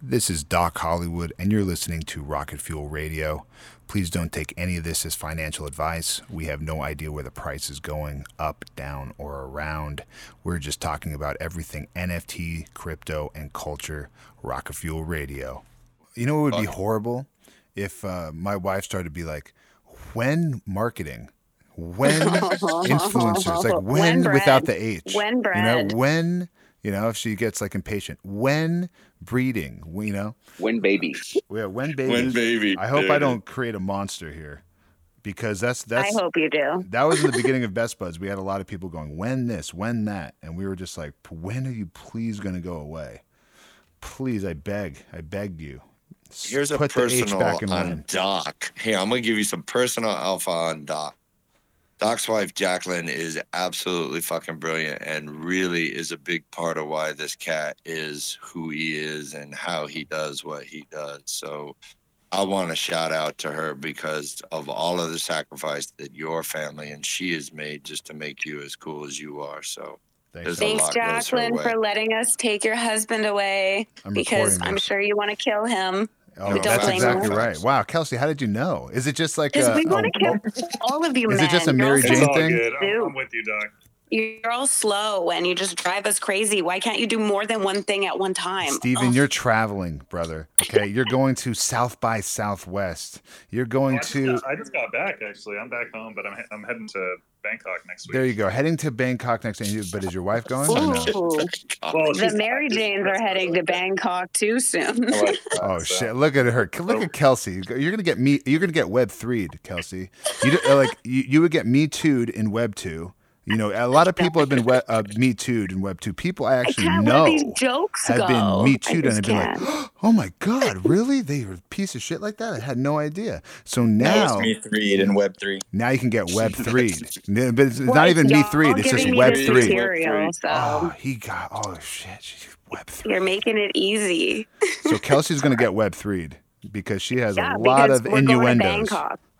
This is Doc Hollywood, and you're listening to Rocket Fuel Radio. Please don't take any of this as financial advice. We have no idea where the price is going up, down, or around. We're just talking about everything NFT, crypto, and culture. Rocket Fuel Radio. You know what would be horrible if uh, my wife started to be like, when marketing, when influencers, like when, When without the H, When you know, when you know, if she gets like impatient, when breeding, you know, When baby. yeah, when baby, When baby. I hope There I don't create a monster here, because that's that's I hope you do. that was in the beginning of Best Buds. We had a lot of people going, when this, when that, and we were just like, when are you please going to go away? Please, I beg, I beg you. Here's a Put the H personal back on line. Doc. Hey, I'm gonna give you some personal alpha on Doc. Doc's wife Jacqueline is absolutely fucking brilliant and really is a big part of why this cat is who he is and how he does what he does. So I want to shout out to her because of all of the sacrifice that your family and she has made just to make you as cool as you are. So Thanks. There's Thanks, lot goes her Jacqueline, for letting us take your husband away I'm because I'm sure you want to kill him. Oh, don't that's exactly right. Wow, Kelsey, how did you know? Is it just like Because uh, we want oh, to kill all of you Is men. it just a You're Mary Jane thing? I'm, I'm with you, Doc. You're all slow and you just drive us crazy. Why can't you do more than one thing at one time? Stephen, Ugh. Oh. you're traveling, brother. Okay, you're going to South by Southwest. You're going I just, to. got, I just got back actually. I'm back home, but I'm, he- I'm heading to Bangkok next week. There you go, heading to Bangkok next. Week. But is your wife going? No? Ooh. Well, The she's- Mary Janes are heading to Bangkok too soon. Oh, I like that, Oh so- shit! Look at her. Look oh. at Kelsey. You're gonna get me. You're gonna get Web three, Kelsey. You do, like you, you would get me too'd in Web two. You know, a lot of people have been we- uh, me too'd in Web two. People I I actually can't know these jokes have go. been me I too'd and have been can't. like, oh my god, really? They were a piece of shit like that. I had no idea. So now, was me three in Web three. now you can get Web three. But it's, it's Well, not even me y'all three. It's just Web this three. Material, so Oh, he got. Oh shit! She's Web three. you're making it easy. So Kelsey's gonna get Web three because she has Yeah, a lot of we're going to innuendos.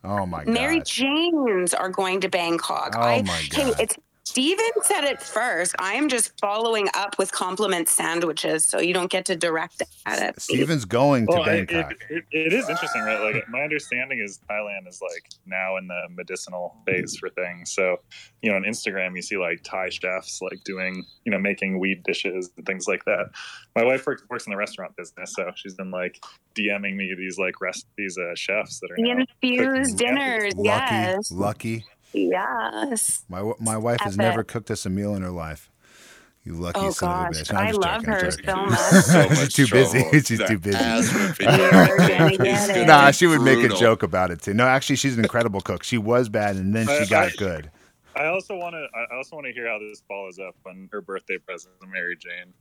Oh my god. Mary Janes are going to Bangkok. Oh I, my Hey, God. it's Steven said it first. I'm just following up with compliment sandwiches, so you don't get to direct at it. Steven's going to Well, I- it, Bangkok. it, it is interesting, right? Like my understanding is Thailand is like now in the medicinal phase for things. So, you know, on Instagram you see like Thai chefs like doing, you know, making weed dishes and things like that. My wife works, works in the restaurant business, so she's been like DMing me these like rest these uh, chefs that are The now infused cooking. dinners, lucky, yes, lucky. Yes. My my wife has never cooked us a meal in her life. You lucky Oh son of a bitch. No, I'm I just love joking, her so much. So She's too busy. She's too busy. ass whipping. You're gonna get it. Nah, she would make a joke about it too. No, actually, she's an incredible cook. She was bad, and then I- she got I- good. I also want to. I also want to hear how this follows up on her birthday present to Mary Jane.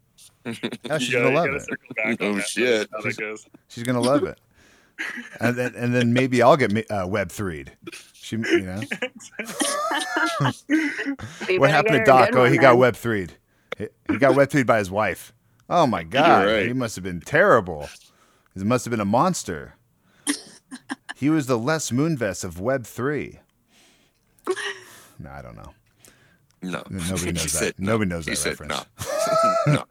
Oh, she's You gonna gotta- love it. circle back on Oh, that, shit. How that goes. She's gonna love it. And then and then maybe I'll get me- uh, web threed. She, you know, You what better happened to get Doc? good Oh, one he got web threed. He, he got web threed by his wife. Oh my god, right. he must have been terrible. He must have been a monster. He was the Les Moonves of Web three. No, I don't know. No, Nobody He knows said that. no. Nobody knows He that said reference. no. no.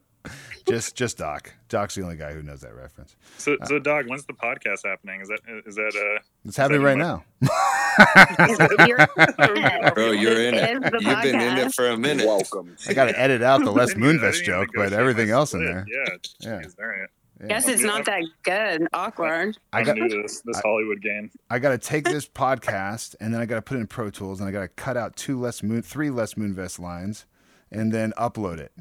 Just just Doc. Doc's the only guy who knows that reference. So, so Dog, when's the podcast happening? Is that is that uh? It's happening right now. You're- Bro, you're in It it. is You've been in it for a minute. Welcome. I got to edit out the Les I didn't even- I Moonves joke, but everything else in there. Yeah, Yeah. geez, all right. Yeah. Guess it's not that good. Awkward. I I'm got new to this, this I- Hollywood game. I got to take this podcast and then I got to put it in Pro Tools and I got to cut out two less moon, three less Moonvest lines, and then upload it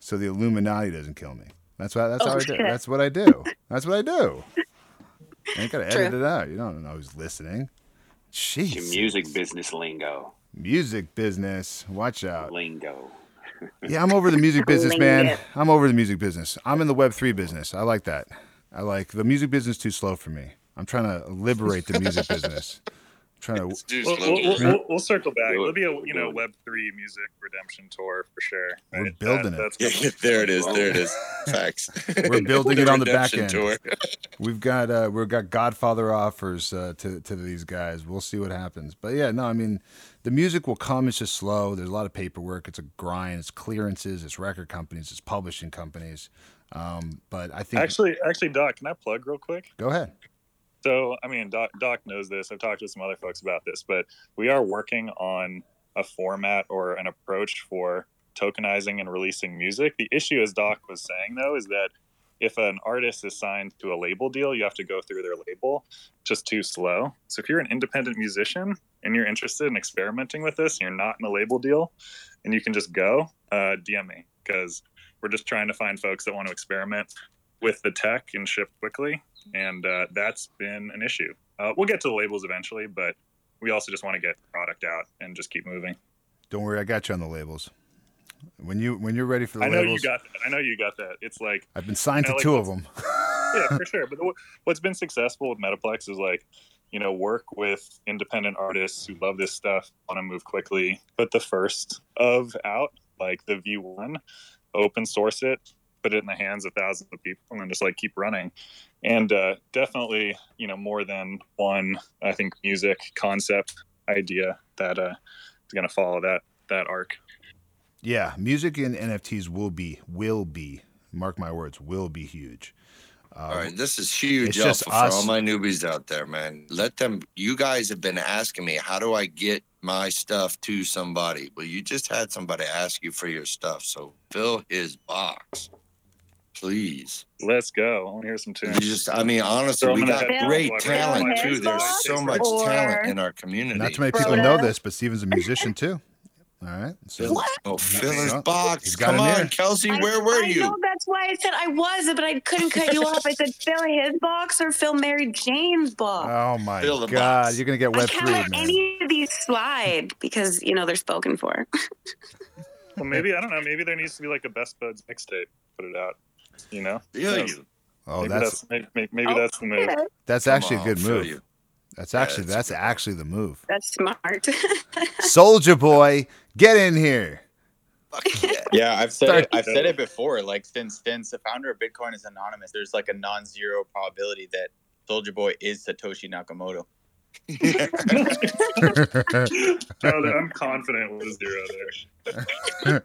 so the Illuminati doesn't kill me. That's what that's Oh, how I do. shit. That's what I do. That's what I do. I got to edit True. it out. You don't know who's listening. Jeez. Your music business lingo. Music business. Watch out. Lingo. Yeah, I'm over the music business, man. I'm over the music business. I'm in the Web three business. I like that. I like the music business. Too slow for me. I'm trying to liberate the music business. I'm trying to. It's too We'll, we'll, we'll, we'll, we'll circle back. Do it. There'll be a you know Web three music redemption tour for sure. We're right? building it. That's Yeah, there it is. There it is. Facts. We're building The it on the back end. tour. We've got uh, we've got Godfather offers uh, to to these guys. We'll see what happens. But yeah, no, I mean, the music will come. It's just slow. There's a lot of paperwork. It's a grind. It's clearances. It's record companies. It's publishing companies. Um, but I think Actually, actually, Doc, can I plug real quick? go ahead. So, I mean, Doc, Doc knows this. I've talked to some other folks about this, but we are working on a format or an approach for tokenizing and releasing music. The issue, as Doc was saying, though, is that if an artist is signed to a label deal, you have to go through their label. Just too slow. So, if you're an independent musician and you're interested in experimenting with this, and you're not in a label deal, and you can just go, uh, DM me because we're just trying to find folks that want to experiment with the tech and ship quickly and uh, that's been an issue. Uh, we'll get to the labels eventually, but we also just want to get product out and just keep moving. Don't worry, I got you on the labels. When you when you're ready for the I know labels, you got. That. I know you got that. It's like I've been signed to like two of them. yeah, for sure. But what's been successful with Metaplex is like, you know, work with independent artists who love this stuff, want to move quickly, put the first of out, like the V1, open source it, put it in the hands of thousands of people, and then just like keep running. And uh, definitely, you know, more than one, I think, music concept idea that uh, is going to follow that that arc. Yeah, music and NFTs will be will be mark my words will be huge. Uh, All right, this is huge it's alpha just for us. all my newbies out there, man. Let them. You guys have been asking me, how do I get my stuff to somebody? Well, you just had somebody ask you for your stuff, so fill his box, please. Let's go. I want to hear some You tunes. just, I mean, honestly, Throw we got great talent too. There's so much or- talent in our community. Not too many people know this, but Steven's a musician too. All right, so Fill, oh, fill his box. He's got Come on, there. Kelsey, I- where were I you? know that's why I said I was, but I couldn't cut you off. I said fill his box or fill Mary Jane's box. oh my Fill the god, box. you're gonna get I web can't let any of these slide because you know they're spoken for. Well, maybe I don't know. Maybe there needs to be like a best buds mixtape. Put it out. You know. Feel Yeah. you. Oh, maybe that's maybe, maybe, maybe Oh, that's the move. that's Come actually a good move. you. That's actually it's that's good. actually the move. That's smart. Soulja Boy, get in here. Fuck yeah. Yeah, I've said it. I've said it before. Like since since the founder of Bitcoin is anonymous, there's like a non-zero probability that Soulja Boy is Satoshi Nakamoto. Oh, I'm confident with a zero there.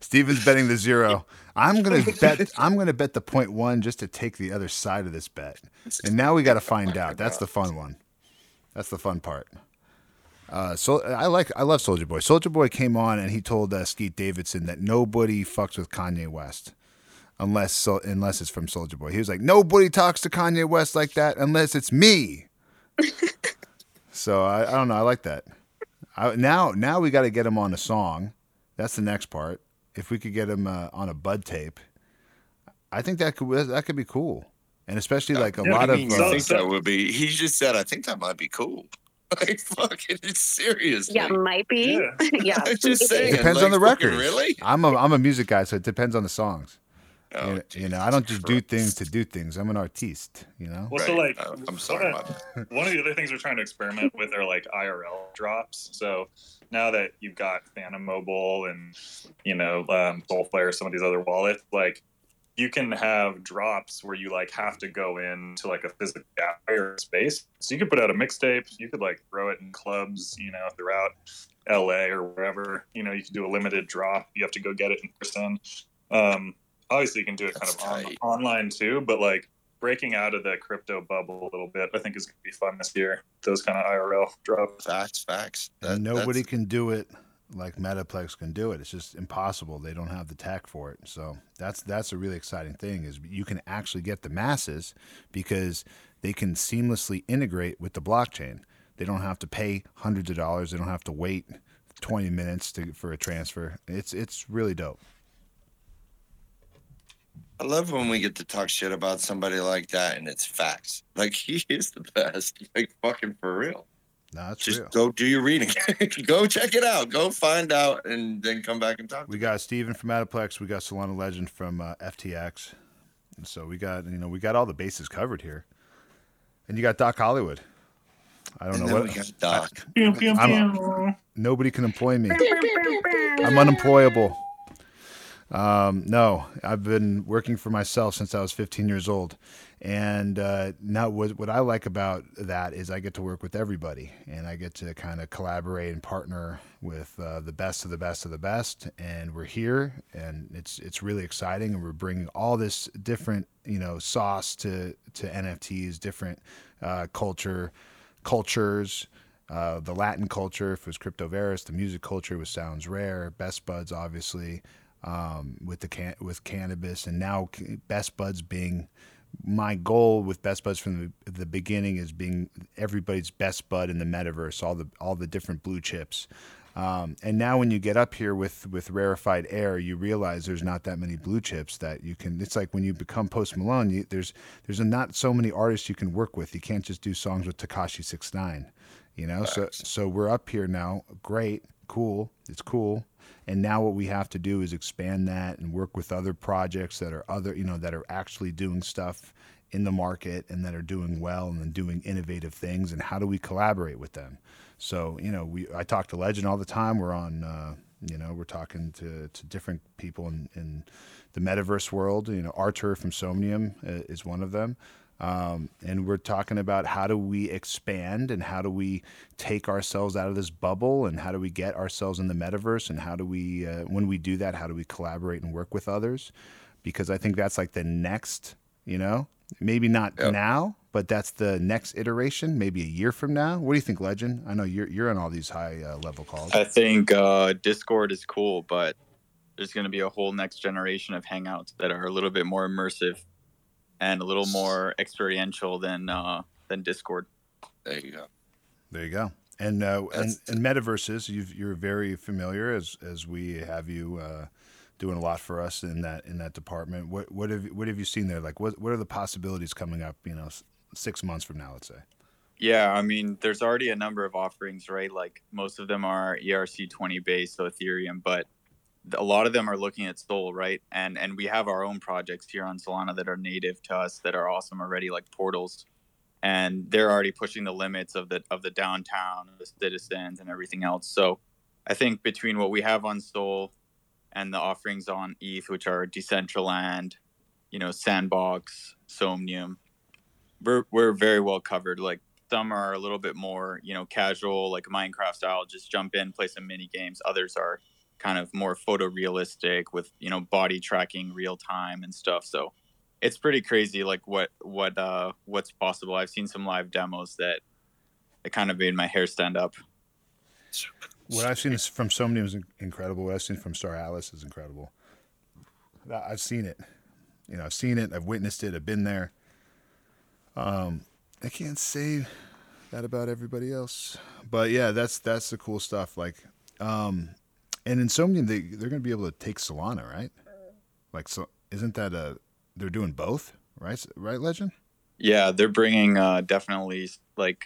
Steven's betting the zero. I'm gonna bet. I'm gonna bet the point one just to take the other side of this bet. And now we got to find out. That's the fun one. That's the fun part. Uh, so I like. I love Soulja Boy. Soulja Boy came on and he told uh, Skeet Davidson that nobody fucks with Kanye West unless so, unless it's from Soulja Boy. He was like, nobody talks to Kanye West like that unless it's me. so I, I don't know. I like that. I, now now we got to get him on a song. That's the next part. If we could get him uh, on a bud tape, I think that could that could be cool, and especially like a lot of. mean, uh, you think that would be? He just said, "I think that might be cool." Like fucking, it's serious. yeah, might be. Yeah. Yeah, I'm just it saying. depends like, on the record. Really? I'm a I'm a music guy, so it depends on the songs. Oh, you, know, you know, I don't just do things to do things. I'm an artiste. You know. Well, so like, Uh, I'm sorry. one my of, one of the other things we're trying to experiment with are like IRL drops. So now that you've got Phantom Mobile and you know um, Solflare, some of these other wallets, like you can have drops where you like have to go into like a physical gallery or space. So you could put out a mixtape. You could like throw it in clubs, you know, throughout LA or wherever. You know, you could do a limited drop. You have to go get it in person. Um, obviously, you can do it kind of on, online too, but like breaking out of the crypto bubble a little bit, I think is going to be fun this year. Those kind of IRL drops. Facts, facts. That- And nobody that's- can do it like Metaplex can do it. It's just impossible. They don't have the tech for it. So that's that's a really exciting thing is you can actually get the masses because they can seamlessly integrate with the blockchain. They don't have to pay hundreds of dollars. They don't have to wait 20 minutes to, for a transfer. It's it's really dope. I love when we get to talk shit about somebody like that, and it's facts. Like he is the best. Like fucking for real. No, that's Just real. go do your reading. go check it out. Go find out, and then come back and talk. We got Steven from Metaplex. We got Solana Legend from uh, FTX. And so we got you know we got all the bases covered here. And you got Doc Hollywood. I don't and know then what we got Doc. I'm- nobody can employ me. I'm unemployable. Um, no, I've been working for myself since I was 15 years old, and uh, now what, what I like about that is I get to work with everybody, and I get to kind of collaborate and partner with uh, the best of the best of the best, and we're here, and it's it's really exciting, and we're bringing all this different you know sauce to to NFTs, different uh, culture cultures. Uh, the Latin culture, if it was Cryptoverse, the music culture was Sounds Rare, Best Buds, obviously, um, with the can- with cannabis, and now Best Buds being my goal with Best Buds from the, the beginning is being everybody's best bud in the metaverse, all the all the different blue chips. Um, and now when you get up here with with rarefied air, you realize there's not that many blue chips that you can. It's like when you become Post Malone, you, there's there's a, not so many artists you can work with. You can't just do songs with Tekashi Six Nine, you know. So so we're up here now. Great, cool. It's cool. And now what we have to do is expand that and work with other projects that are other you know that are actually doing stuff in the market and that are doing well and then doing innovative things. And how do we collaborate with them? So you know, we I talk to Legend all the time. We're on, uh, you know, we're talking to, to different people in, in the metaverse world. You know, Artur from Somnium uh, is one of them. Um, and we're talking about how do we expand and how do we take ourselves out of this bubble and how do we get ourselves in the metaverse and how do we, uh, when we do that, how do we collaborate and work with others? Because I think that's like the next, you know, maybe not Yep. now, but that's the next iteration, maybe a year from now. What do you think, Legend? I know you're you're on all these high uh, level calls. I think uh, Discord is cool, but there's going to be a whole next generation of Hangouts that are a little bit more immersive and a little more experiential than uh, than Discord. There you go. There you go. And uh, and, and metaverses, you've, you're very familiar as as we have you uh, doing a lot for us in that in that department. What what have what have you seen there? Like what what are the possibilities coming up? You know, six months from now, let's say. Yeah, I mean, there's already a number of offerings, right? Like most of them are E ERC20 based, so Ethereum, but th- a lot of them are looking at Sol, right? And and we have our own projects here on Solana that are native to us that are awesome already, like portals, and they're already pushing the limits of the of the downtown, the citizens, and everything else. So, I think between what we have on Sol and the offerings on ETH, which are Decentraland, you know, Sandbox, Somnium, we're we're very well covered. Like some are a little bit more, you know, casual, like Minecraft style, just jump in, play some mini games. Others are kind of more photorealistic with, you know, body tracking real time and stuff. So it's pretty crazy like what what uh what's possible. I've seen some live demos that it kind of made my hair stand up. What I've seen from Somnium is incredible. What I've seen from Star Atlas is incredible. I've seen it. You know, I've seen it. I've witnessed it. I've been there. Um, I can't say that about everybody else, but yeah, that's that's the cool stuff. Like, um, and in Somnium, they they're going to be able to take Solana, right? Like, so isn't that a they're doing both, right? Right, Legend. Yeah, they're bringing uh definitely like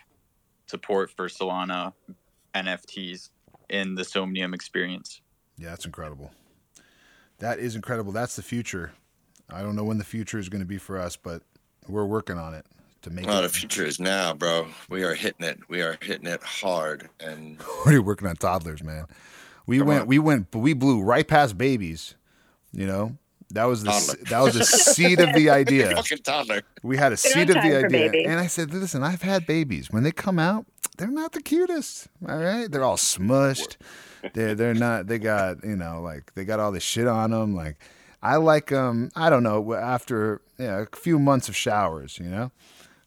support for Solana NFTs in the Somnium experience. Yeah, that's incredible. That is incredible. That's the future. I don't know when the future is going to be for us, but we're working on it to make Well, the it. future is now, bro. We are hitting it. We are hitting it hard, and We're working on toddlers, man. We Come went, on. we went, we blew right past babies. You know, that was the Toddler. that was the seed of the idea. fucking toddler. We had a seed of the idea, baby. and I said, "Listen, I've had babies. When they come out, they're not the cutest. All right, they're all smushed. They're they're not. They got you know like they got all this shit on them. Like I like them. I don't know. After you know, a few months of showers, you know,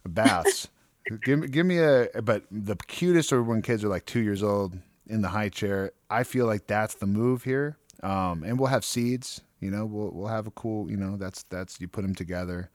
baths. give me give me a. But the cutest are when kids are like two years old in the high chair. I feel like that's the move here. Um, and we'll have seeds. You know, we'll we'll have a cool. You know, that's that's you put them together.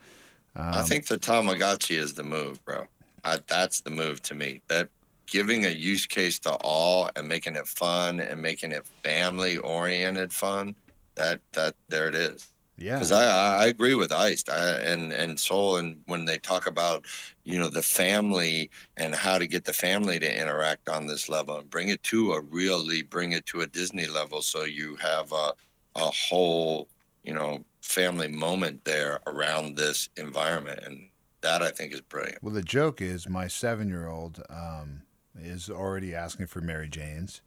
I Um, think the Tamagotchi is the move, bro. I, that's the move to me. That giving a use case to all and making it fun and making it family oriented fun. That that there it is. Yeah. Because I, I agree with Iced I, and and Soul and when they talk about you know the family and how to get the family to interact on this level and bring it to a really bring it to a Disney level so you have a a whole you know family moment there around this environment and that I think is brilliant. Well, the joke is my seven year old um, is already asking for Mary Jane's.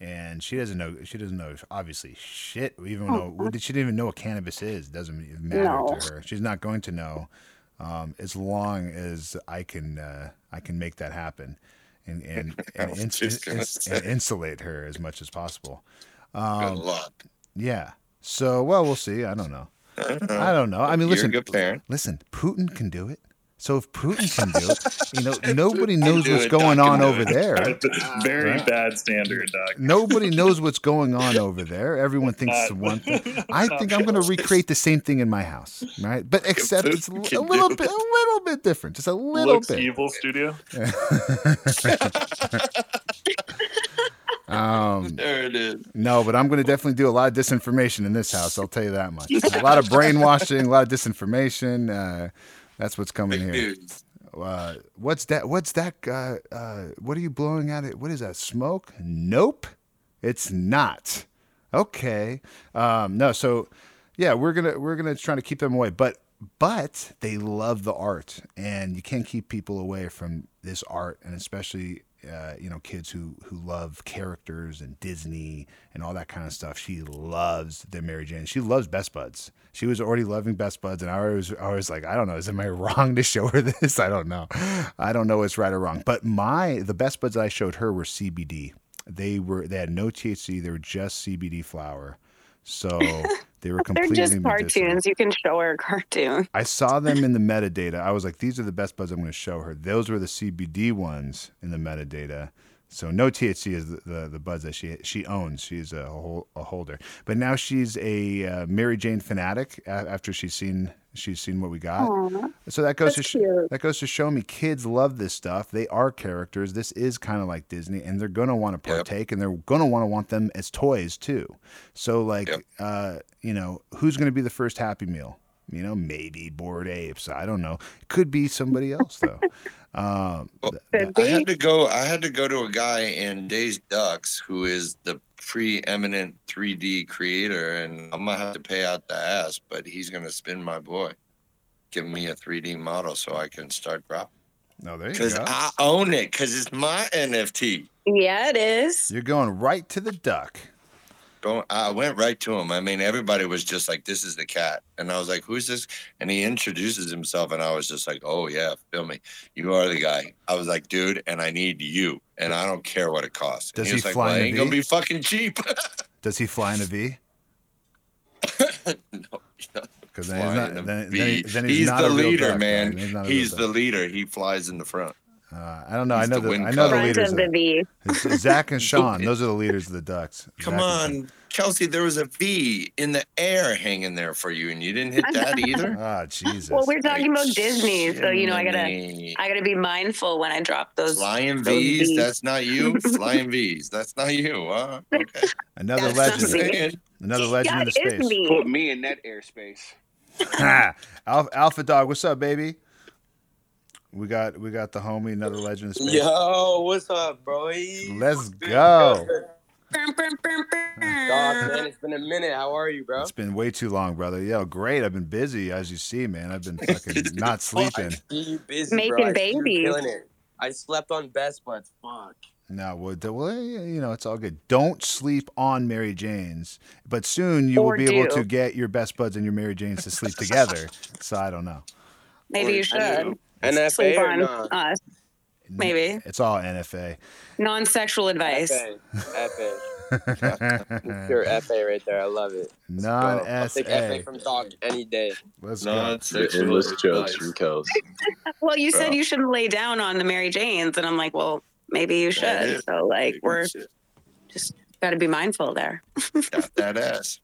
And she doesn't know. She doesn't know obviously shit. Even know she didn't even know what cannabis is. Doesn't matter No. to her. She's not going to know um, as long as I can uh, I can make that happen and and and, ins- ins- and insulate her as much as possible. Good Um, luck. yeah. So well, we'll see. I don't know. I don't know. I mean, You're listen. a good parent. Listen, Putin can do it. So if Putin can do it, you know, nobody knows what's going on over there. Very Right. bad standard, Doc. Nobody knows what's going on over there. Everyone thinks it's one thing. I think I'm going to recreate the same thing in my house, right? But except it's a Putin li- can a little bit, a little bit different, just a little Looks bit. evil studio. um, There it is. no, but I'm going to definitely do a lot of disinformation in this house. I'll tell you that much. A lot of brainwashing, a lot of disinformation. Uh, that's what's coming Big here. news. Uh, what's that? What's that? Uh, uh, what are you blowing at it? What is that? Smoke? Nope, it's not. Okay. Um, no. So, yeah, we're gonna we're gonna try to keep them away, but but they love the art, and you can't keep people away from this art, and especially. Uh, you know, kids who who love characters and Disney and all that kind of stuff. She loves the Mary Jane. She loves Best Buds. She was already loving Best Buds, and I was I was like, I don't know, is am I wrong to show her this? I don't know. I don't know what's right or wrong. But my the Best Buds I showed her were CBD. They were they had no THC. They were just CBD flower. So they were completely They're just medicinal. cartoons. You can show her a cartoon. I saw them in the metadata. I was like, these are the best buds I'm going to show her. Those were the CBD ones in the metadata. So no THC is the, the, the buds that she she owns. She's a, hol- a holder. But now she's a uh, Mary Jane fanatic a- after she's seen she's seen what we got. Aw. So that goes to sh- that goes to show me kids love this stuff. They are characters. This is kind of like Disney, and they're gonna want to Yep. partake, and they're gonna want to want them as toys too. So like, Yep. uh, you know, who's gonna be the first Happy Meal? You know, maybe Bored Apes. I don't know. Could be somebody else though. um, Well, I had to go. I had to go to a guy in Days Ducks who is the preeminent 3D creator, and I'm gonna have to pay out the ass, but he's gonna spin my boy, give me a 3D model so I can start dropping. no, there you Because go. I own it. Because it's my NFT. Yeah, it is. You're going right to the duck. Don't, I went right to him. I mean, everybody was just like, "This is the cat," and I was like, "Who's this?" And he introduces himself, and I was just like, "Oh yeah, feel me. You are the guy." I was like, "Dude," and I need you, and I don't care what it costs. And Does he he was like, fly "Well, in a ain't gonna be fucking cheap." Does he fly in a V? no, Because then he's flying not. in a Then, then, he- then he's, he's not the leader, man. He's, He's the leader. He flies in the front. Uh, I don't know. I know the the. I know the color. Front leaders. of the V. Zach and Sean. Those are the leaders of the Ducks. Come Zach on, Kelsey. There was a V in the air hanging there for you, and you didn't hit that either. Ah, Jesus. Well, we're talking about Disney, so you know I gotta I gotta be mindful when I drop those. Flying those V's, Vs. that's not you. Flying V's, that's not you. Huh? Okay. Another That's not legend. me. Another legend yeah, in the space. me. Put me in that airspace. Alpha, Alpha Dog, what's up, baby? We got we got the homie, another legend in space. Yo, what's up, bro? Let's go. Dog, man, it's been a minute. How are you, bro? It's been way too long, brother. Yo, great. I've been busy, as you see, man. I've been fucking not sleeping. I you busy, Making bro. I see you babies. I slept on Best Buds. Fuck. No, well, the- well, you know, it's all good. Don't sleep on Mary Jane's, but soon you Or will be able to get your best buds and your Mary Janes to sleep together. So I don't know. Maybe you should do. NFA sleep or on not? Uh, us. Maybe It's all NFA. non-sexual advice. FA. FA. Pure FA right there. I love it. Let's go. Non I'll take FA from Dog any day. Let's No, go. it's sexual endless jokes from Kels. Well, you said you shouldn't lay down on the Mary Janes, and I'm like, well, maybe you That should. is So like, we're just got to be mindful there. Got that ass.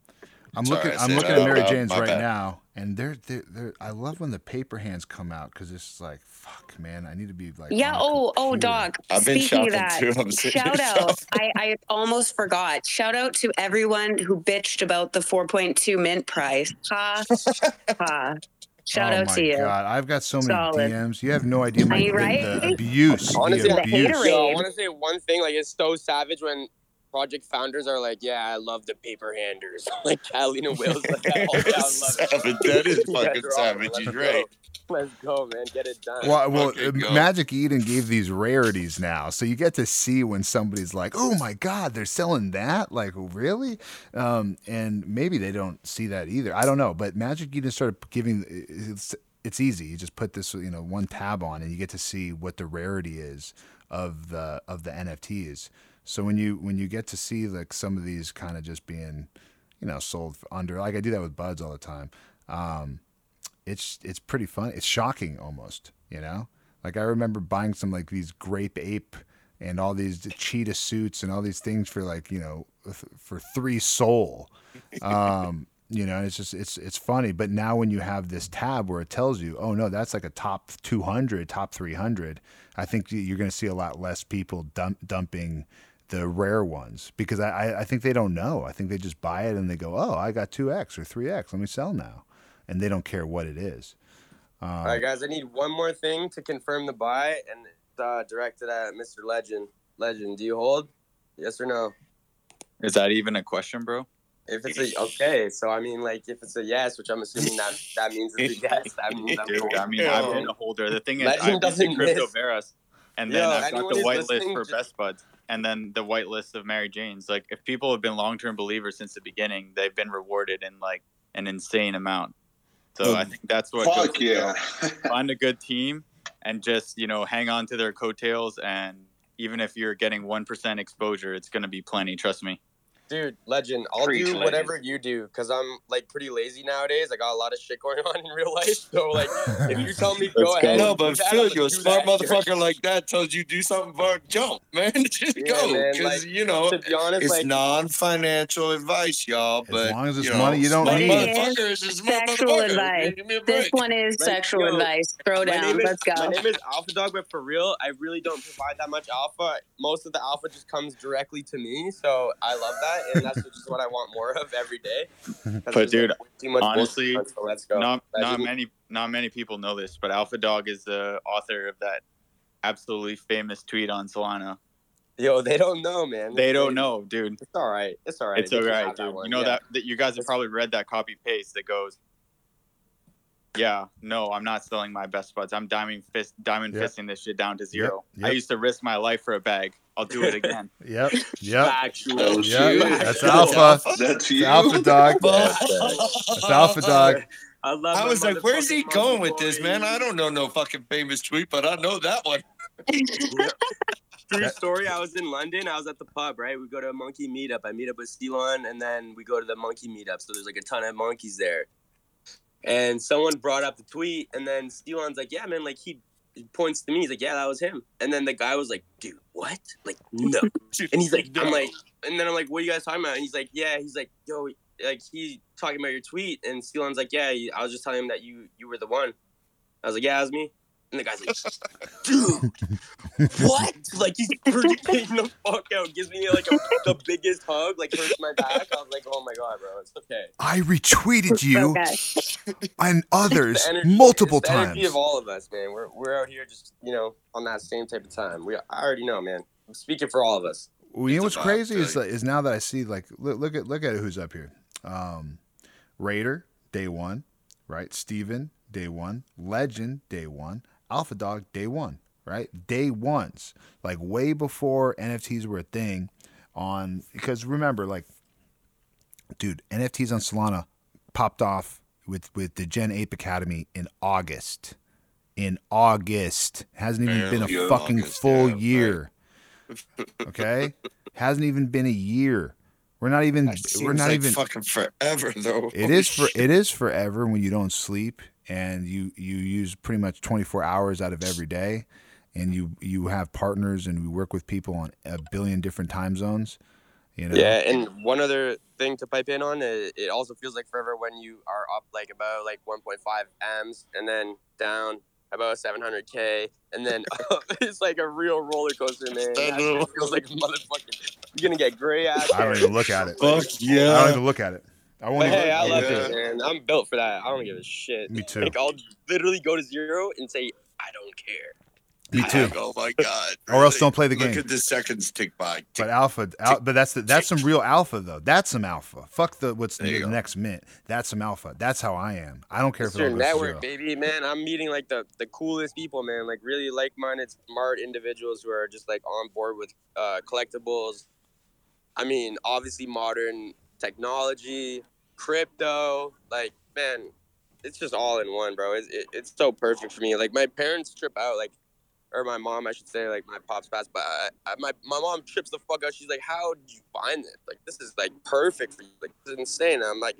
I'm Sorry, looking. I I'm looking at uh, Mary uh, Jane's right bad. now, and they're, they're they're I love when the paper hands come out because it's like fuck, man. I need to be like. Yeah. on a Oh, oh, dog. I've been Speaking of that, too. Shout out. I, I almost forgot. Shout out to everyone who bitched about the 4.2 mint price. Ha ha. Shout oh out my to you. God, I've got so many Solid. DMs. You have no idea my Are you the- right? the abuse. Honestly, the the abuse. haterade. Yo, I want to say one thing. Like, it's so savage when project founders are like, "Yeah, I love the paper handers." like Catalina Whales, like that whole town. Savage. That is fucking are on it. savage. Let's He's right. Let's go, man. Get it done. Well, well, Okay, uh. Magic Eden gave these rarities now, so you get to see when somebody's like, "Oh my God, they're selling that!" Like, really? Um, and maybe they don't see that either. I don't know, but Magic Eden started giving. It's it's easy. You just put this, you know, one tab on, and you get to see what the rarity is of the of the NFTs. So when you when you get to see like some of these kind of just being, you know, sold under, like I do that with buds all the time. Um, it's it's pretty fun. It's shocking almost, you know. Like I remember buying some like these grape ape and all these cheetah suits and all these things for like you know for three Sol. Um, you know, it's just it's it's funny. But now when you have this tab where it tells you, oh no, that's like a top 200, top 300. I think you- you're going to see a lot less people dump, dumping the rare ones because I, I I think they don't know. I think they just buy it and they go, oh, I got two X or three X. Let me sell now, and they don't care what it is. Um, All right, guys. I need one more thing to confirm the buy, and it's uh, directed at Mr. Legend. Legend, do you hold? Yes or no? Is that even a question, bro? If it's a okay, so I mean, like, if it's a yes, which I'm assuming that that means it's a yes. That means I'm Dude, I mean. I've been a holder. The thing is, Legend I've been doesn't to Crypto miss. Veras, and then Yo, I've got the who's white list for just- Best Buds, and then the white list of Mary Jane's. Like, if people have been long-term believers since the beginning, they've been rewarded in like an insane amount. So oh, I think that's what. goes Fuck to yeah. Find a good team and just you know hang on to their coattails, and even if you're getting one percent exposure, it's going to be plenty. Trust me. Dude, legend. I'll Preach, do legend. whatever you do because I'm like pretty lazy nowadays. I got a lot of shit going on in real life. So like, if you tell me go go. ahead, No, but that, I'm Phil, gonna you a smart that. motherfucker like that tells you do something for a jump, man. Just Yeah, go, because like, you know To be honest, it's like, non-financial advice, y'all. But As long as it's you know, money you don't need. motherfucker is Sexual advice. Give me a This one is Like, sexual yo, advice. Throw my down. is Let's go. my name is Alpha Dog, but for real, I really don't provide that much alpha. Most of the alpha just comes directly to me, so I love that, and that's just what I want more of every day. But, dude, like, honestly, bullshit, so let's go. not not many not many people know this, but Alpha Dog is the author of that absolutely famous tweet on Solana. Yo, they don't know, man. They don't know, dude. It's all right. It's all right. It's They all right, that dude. You know yeah. that, that you guys have probably read that copy paste that goes, "Yeah, no, I'm not selling my best buds. I'm diamond fist diamond Yep. fisting this shit down to zero. I yep. used to risk my life for a bag. I'll do it again." Yep. Yep. Factual. Oh, Yeah, shit. that's That's alpha. That's It's you. alpha dog. That's alpha dog. I love. I was like, "Where's he going monkey with this, man? I don't know no fucking famous tweet, but I know that one." True story. I was in London. I was at the pub, right? We go to a monkey meetup. I meet up with Stelon, and then we go to the monkey meetup. So there's like a ton of monkeys there. And someone brought up the tweet, and then Stelon's like, "Yeah, man." Like he, he points to me. He's like, "Yeah, that was him." And then the guy was like, "Dude, what? Like, no." And he's like, "I'm like," and then I'm like, "What are you guys talking about?" And he's like, "Yeah." He's like, "Yo, like he talking about your tweet." And Stelon's like, "Yeah, I was just telling him that you you were the one." I was like, "Yeah, it was me." And the guy's like, "Dude, what? Like he's freaking the fuck out. Gives me like a, the biggest hug, like hurts my back. I was like, oh my god, bro, it's okay. I retweeted you and others The energy- multiple it's the energy times. of all of us, man. We're we're out here just you know on that same type of time. We I already know, man. I'm speaking for all of us. Well, you know what's crazy is Philly. is now that I see like look, look at look at who's up here. Um, Raider day one, right? Steven day one, Legend day one, Alpha Dog day one, right? Day ones, like way before NFTs were a thing. On because remember, like, dude, NFTs on Solana popped off with with the Gen Ape Academy in August. In August, hasn't even been a fucking August, full yeah, right. year. Okay, hasn't even been a year. We're not even. That We're not like even. fucking forever though. It is for it is forever when you don't sleep and you you use pretty much 24 hours out of every day and you you have partners and we work with people on a billion different time zones you know Yeah, and one other thing to pipe in on, it, it also feels like forever when you are up like about like 1.5 amps and then down about 700k and then it's like a real roller coaster, man. That shit feels like a motherfucking. You're gonna get gray ass. I don't even look at it Fuck yeah I don't even look at it I won't But even hey, I love Yeah. it, man. I'm built for that. I don't give a shit. Me too. Like I'll literally go to zero and say I don't care. Me too. Like, oh my god! Or else don't play the Look game. at the seconds tick by. Tick, But alpha, al- but that's the, that's some real alpha though. That's some alpha. Fuck the what's There you the go. next mint. That's some alpha. That's how I am. I don't care It's if it all your network, zero. baby, man. I'm meeting like the the coolest people, man. Like really like-minded, smart individuals who are just like on board with uh, collectibles. I mean, obviously modern technology, crypto. Like, man, it's just all in one, bro. It's it, it's so perfect for me. Like my parents trip out, like, or my mom, I should say, like my pops passed, but I, I, my my mom trips the fuck out. She's like, "How did you find this? Like, this is like perfect for you. Like, this is insane." I'm like.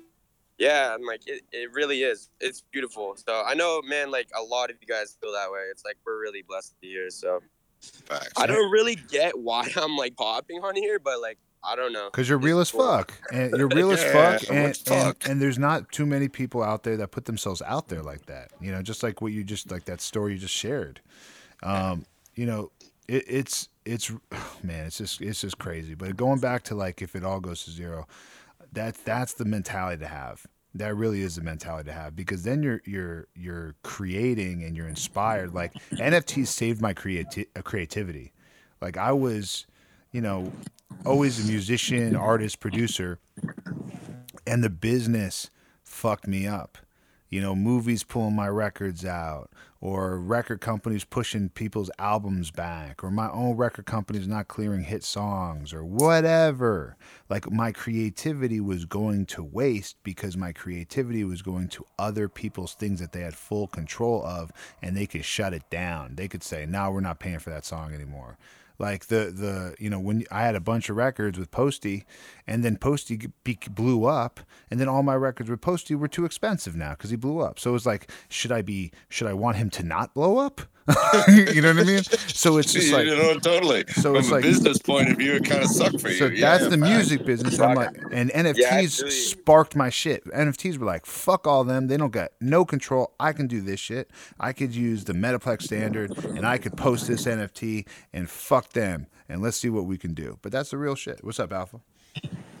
Yeah, I'm like it, it really is. It's beautiful. So I know, man, like a lot of you guys feel that way. It's like we're really blessed to be here. So facts. I don't really get why I'm like popping on here, but like I don't know. Because you're real as fuck, and you're real as fuck, and, and and there's not too many people out there that put themselves out there like that. You know, just like what you just like that story you just shared. Um, you know, it, it's it's man, it's just it's just crazy. But going back to like if it all goes to zero, that that's the mentality to have. That really is the mentality to have because then you're you're you're creating and you're inspired. Like NFTs saved my creati- creativity. Like I was, you know, always a musician, artist, producer, and the business fucked me up. You know, movies pulling my records out, or record companies pushing people's albums back, or my own record companies not clearing hit songs, or whatever. Like my creativity was going to waste because my creativity was going to other people's things that they had full control of, and they could shut it down. They could say, "No, we're not paying for that song anymore." Like the the you know when I had a bunch of records with Posty, and then Posty blew up, and then all my records with Posty were too expensive now because he blew up. So it was like, should I be should I want him to not blow up? you know what I mean? So it's just like you know, totally. so From it's a like- business point of view, it kind of sucked for you. so Yeah, that's yeah, the facts. music business. I'm like, and NFTs Yeah, absolutely. sparked my shit. NFTs were like, fuck all them. They don't got no control. I can do this shit. I could use the Metaplex standard, and I could post this NFT, and fuck them. And let's see what we can do. But that's the real shit. What's up, Alpha?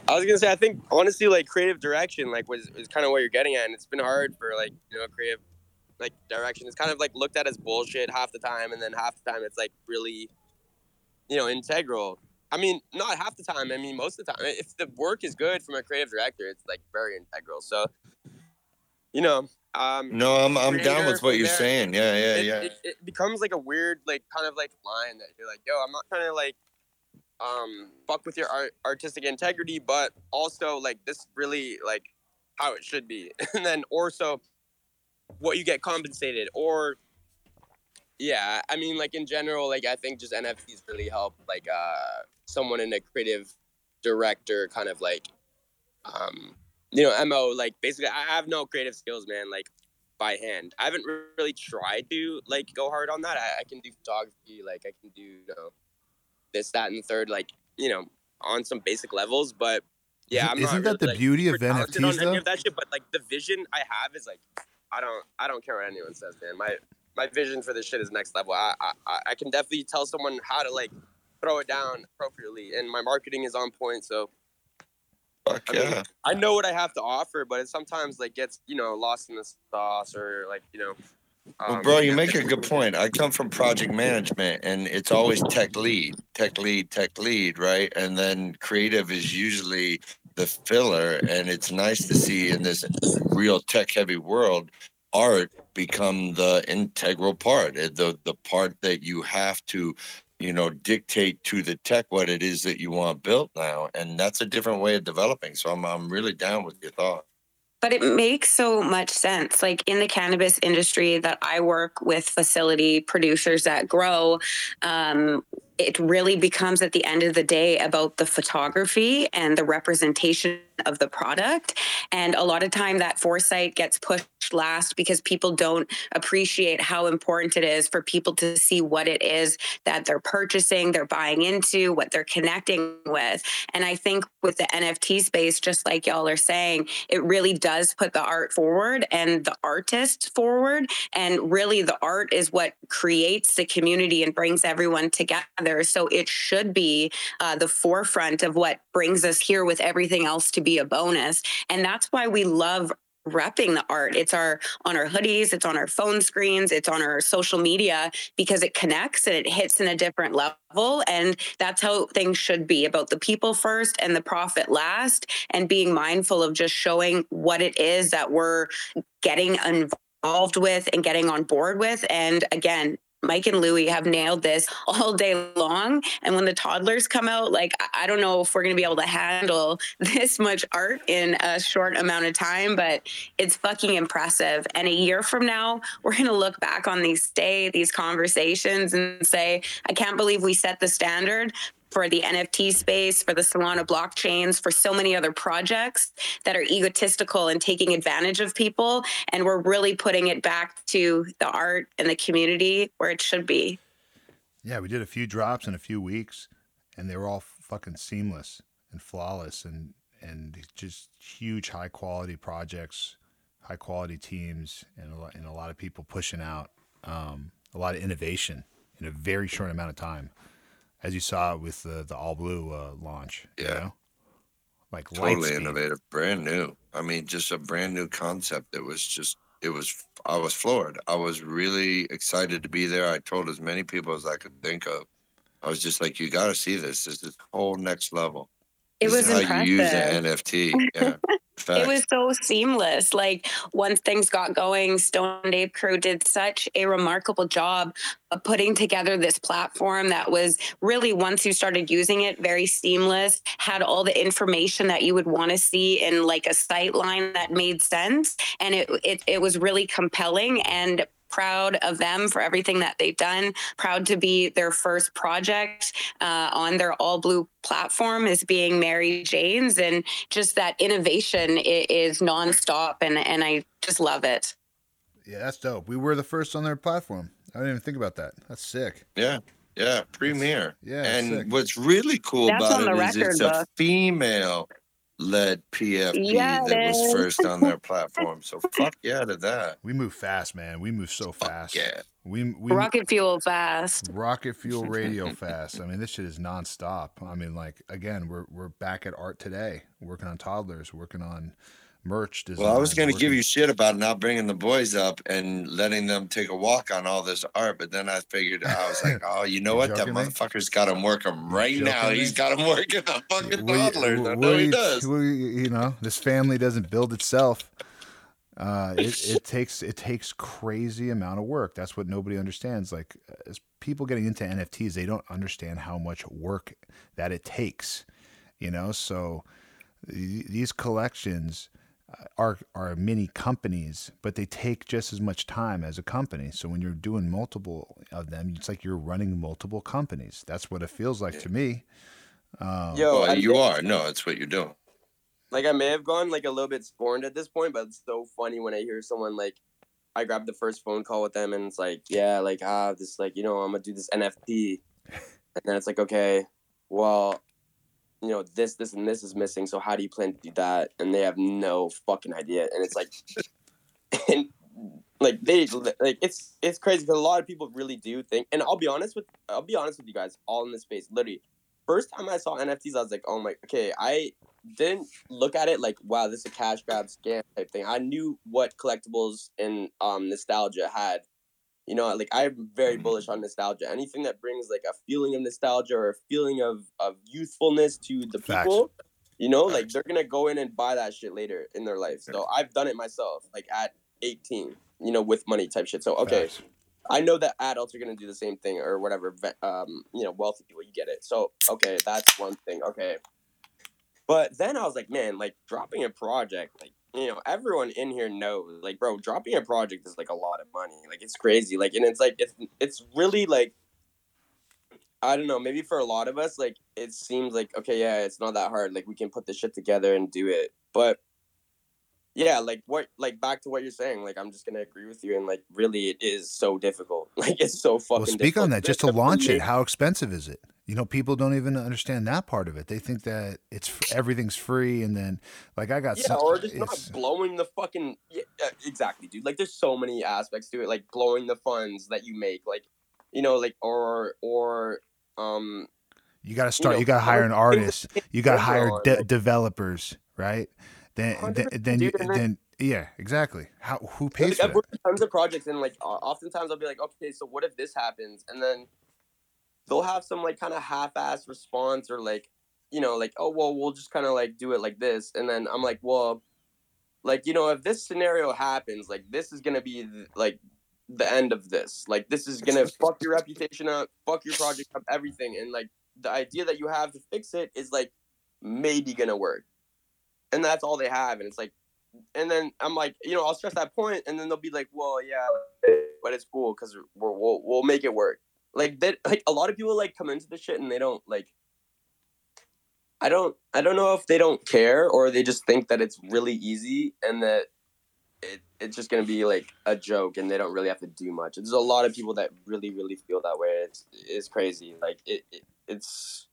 I was gonna say I think honestly like creative direction like was is kind of what you're getting at, and it's been hard for like you know creative like direction. It's kind of like looked at as bullshit half the time, and then half the time it's like really you know integral. I mean, not half the time. I mean, most of the time. If the work is good from a creative director, it's like very integral. So, you know, um, No, I'm I'm down with what you're there, saying. Yeah, yeah, it, yeah. It, it becomes like a weird, like kind of like line that you're like, yo, I'm not trying to like um fuck with your art, artistic integrity, but also like this really like how it should be, and then also what you get compensated or yeah, I mean like in general, like I think just NFTs really help like uh someone in a creative director kind of like um you know mo like basically i have no creative skills man like by hand i haven't really tried to like go hard on that i, I can do photography like i can do you know this that and the third like you know on some basic levels but yeah i'm Isn't not that really, the beauty of NFTs, though? of that shit but like the vision i have is like i don't i don't care what anyone says man my my vision for this shit is next level i i, I- can definitely tell someone how to like throw it down appropriately and my marketing is on point so Fuck I mean, yeah. I know what I have to offer, but it sometimes like gets you know lost in the sauce or like you know. Well, um, bro, you make a good point. I come from project management, and it's always tech lead, tech lead, tech lead, right? And then creative is usually the filler. And it's nice to see in this real tech heavy world, art become the integral part, uh, the the part that you have to, you know, dictate to the tech what it is that you want built now. And that's a different way of developing. So I'm I'm really down with your thought. But it makes so much sense. Like in the cannabis industry that I work with facility producers that grow, um, it really becomes at the end of the day about the photography and the representation of the product. And a lot of time that foresight gets pushed last because people don't appreciate how important it is for people to see what it is that they're purchasing, they're buying into, what they're connecting with. And I think with the NFT space, just like y'all are saying, it really does put the art forward and the artist forward. And really, the art is what creates the community and brings everyone together. So it should be uh, the forefront of what brings us here with everything else to be a bonus. And that's why we love repping the art. It's our on our hoodies, it's on our phone screens, it's on our social media because it connects and it hits in a different level. And that's how things should be about the people first and the profit last, and being mindful of just showing what it is that we're getting involved with and getting on board with. And again, Mike and Louie have nailed this all day long. And when the toddlers come out, like, I don't know if we're going to be able to handle this much art in a short amount of time, but it's fucking impressive. And a year from now, we're going to look back on these day, these conversations and say, I can't believe we set the standard, for the NFT space, for the Solana blockchains, for so many other projects that are egotistical and taking advantage of people. And we're really putting it back to the art and the community where it should be. Yeah, we did a few drops in a few weeks, and they were all fucking seamless and flawless, and and just huge high quality projects, high quality teams, and a lot, and a lot of people pushing out um, a lot of innovation in a very short amount of time as you saw with the the all blue uh, launch. Yeah. You know? Like totally innovative, brand new. I mean, just a brand new concept. It was just, it was. I was floored. I was really excited to be there. I told as many people as I could think of. I was just like, you got to see this. This is whole next level. It was how impressive. you use an NFT. Yeah. It was so seamless. Like once things got going, Stoned Ape Crew did such a remarkable job of putting together this platform that was really once you started using it, very seamless, had all the information that you would want to see in like a sight line that made sense. And it it, it was really compelling and proud of them for everything that they've done. Proud to be their first project uh, on their all blue platform is being Mary Jane's, and just that innovation is, nonstop, and and I just love it. Yeah, that's dope. We were the first on their platform. I didn't even think about that. That's sick. Yeah. Yeah, premiere. Yeah, and sick. what's really cool That's about on the it is record it's book. a female led PFP Yeah, that it was first on their platform. So fuck yeah to that. We move fast, man. We move so fast. yeah. We we Rocket fuel fast. rocket fuel radio fast. I mean, this shit is nonstop. I mean, like again, we're we're back at art today, working on toddlers, working on merch design. Well, I was going to give you shit about not bringing the boys up and letting them take a walk on all this art, but then I figured I was like, oh, you know what? That me? motherfucker's got him working right now. me? He's got him working the fucking toddlers. I know he does. well, you know, this family doesn't build itself. Uh, it, it takes it takes crazy amount of work. That's what nobody understands. Like as people getting into NFTs, they don't understand how much work that it takes. You know, so th- these collections are are mini companies, but they take just as much time as a company. So when you're doing multiple of them, it's like you're running multiple companies. That's what it feels like to me. Um, Yo, Well, you are. No, it's what you're doing. like I may have gone like a little bit scorned at this point, but it's so funny when I hear someone like I grabbed the first phone call with them and it's like, yeah, like ah, this like you know I'm gonna do this NFT, and then it's like okay, well, you know this, this, and this is missing. So how do you plan to do that? And they have no fucking idea, and it's like, and like they like it's it's crazy because a lot of people really do think, and I'll be honest with I'll be honest with you guys, all in this space, literally. First time I saw NFTs, I was like, oh my, okay, I didn't look at it like wow this is a cash grab scam type thing i knew what collectibles and um nostalgia had you know like i'm very Mhm. bullish on nostalgia anything that brings like a feeling of nostalgia or a feeling of of youthfulness to the Facts. people you know like they're gonna go in and buy that shit later in their life so i've done it myself like at 18 you know with money type shit so okay facts. I know that adults are gonna do the same thing or whatever. Um, you know, wealthy people, you get it. So okay, that's one thing. Okay, but then I was like, man, like dropping a project, like you know, everyone in here knows, like, bro, dropping a project is like a lot of money. Like it's crazy. Like, and it's like it's it's really like. I don't know. Maybe for a lot of us, like it seems like okay, yeah, it's not that hard. Like we can put this shit together and do it. But yeah, like what, like back to what you're saying. Like I'm just gonna agree with you, and like really, it is so difficult. Like it's so fucking. Well, speak difficult. on that. Just to launch it, how expensive is it? You know, people don't even understand that part of it. They think that it's everything's free, and then like I got Yeah, some. or just not blowing the fucking. Yeah, uh, exactly, dude. Like there's so many aspects to it, like blowing the funds that you make, like you know, like or or um. You got to start. know, You got to hire an artist. You got to hire de- developers, right? Then, then, then, you, then- Yeah, exactly. How who pays Like, for I've worked tons of projects, and like oftentimes I'll be like, okay, so what if this happens? And then they'll have some like kind of half-ass response, or like, you know, like, oh well, we'll just kind of like do it like this, and then I'm like, well, like you know, if this scenario happens, like this is gonna be th- like the end of this. Like this is gonna fuck your reputation up, fuck your project up, everything, and like the idea that you have to fix it is like maybe gonna work, and that's all they have, and it's like and then I'm like, you know, I'll stress that point, and then they'll be like, well, yeah, but it's cool because we're, we'll we'll make it work. Like that, like a lot of people like come into the shit and they don't like. I don't, I don't know if they don't care or they just think that it's really easy and that it, it's just gonna be like a joke and they don't really have to do much. There's a lot of people that really, really feel that way. It's it's crazy. Like it, it it's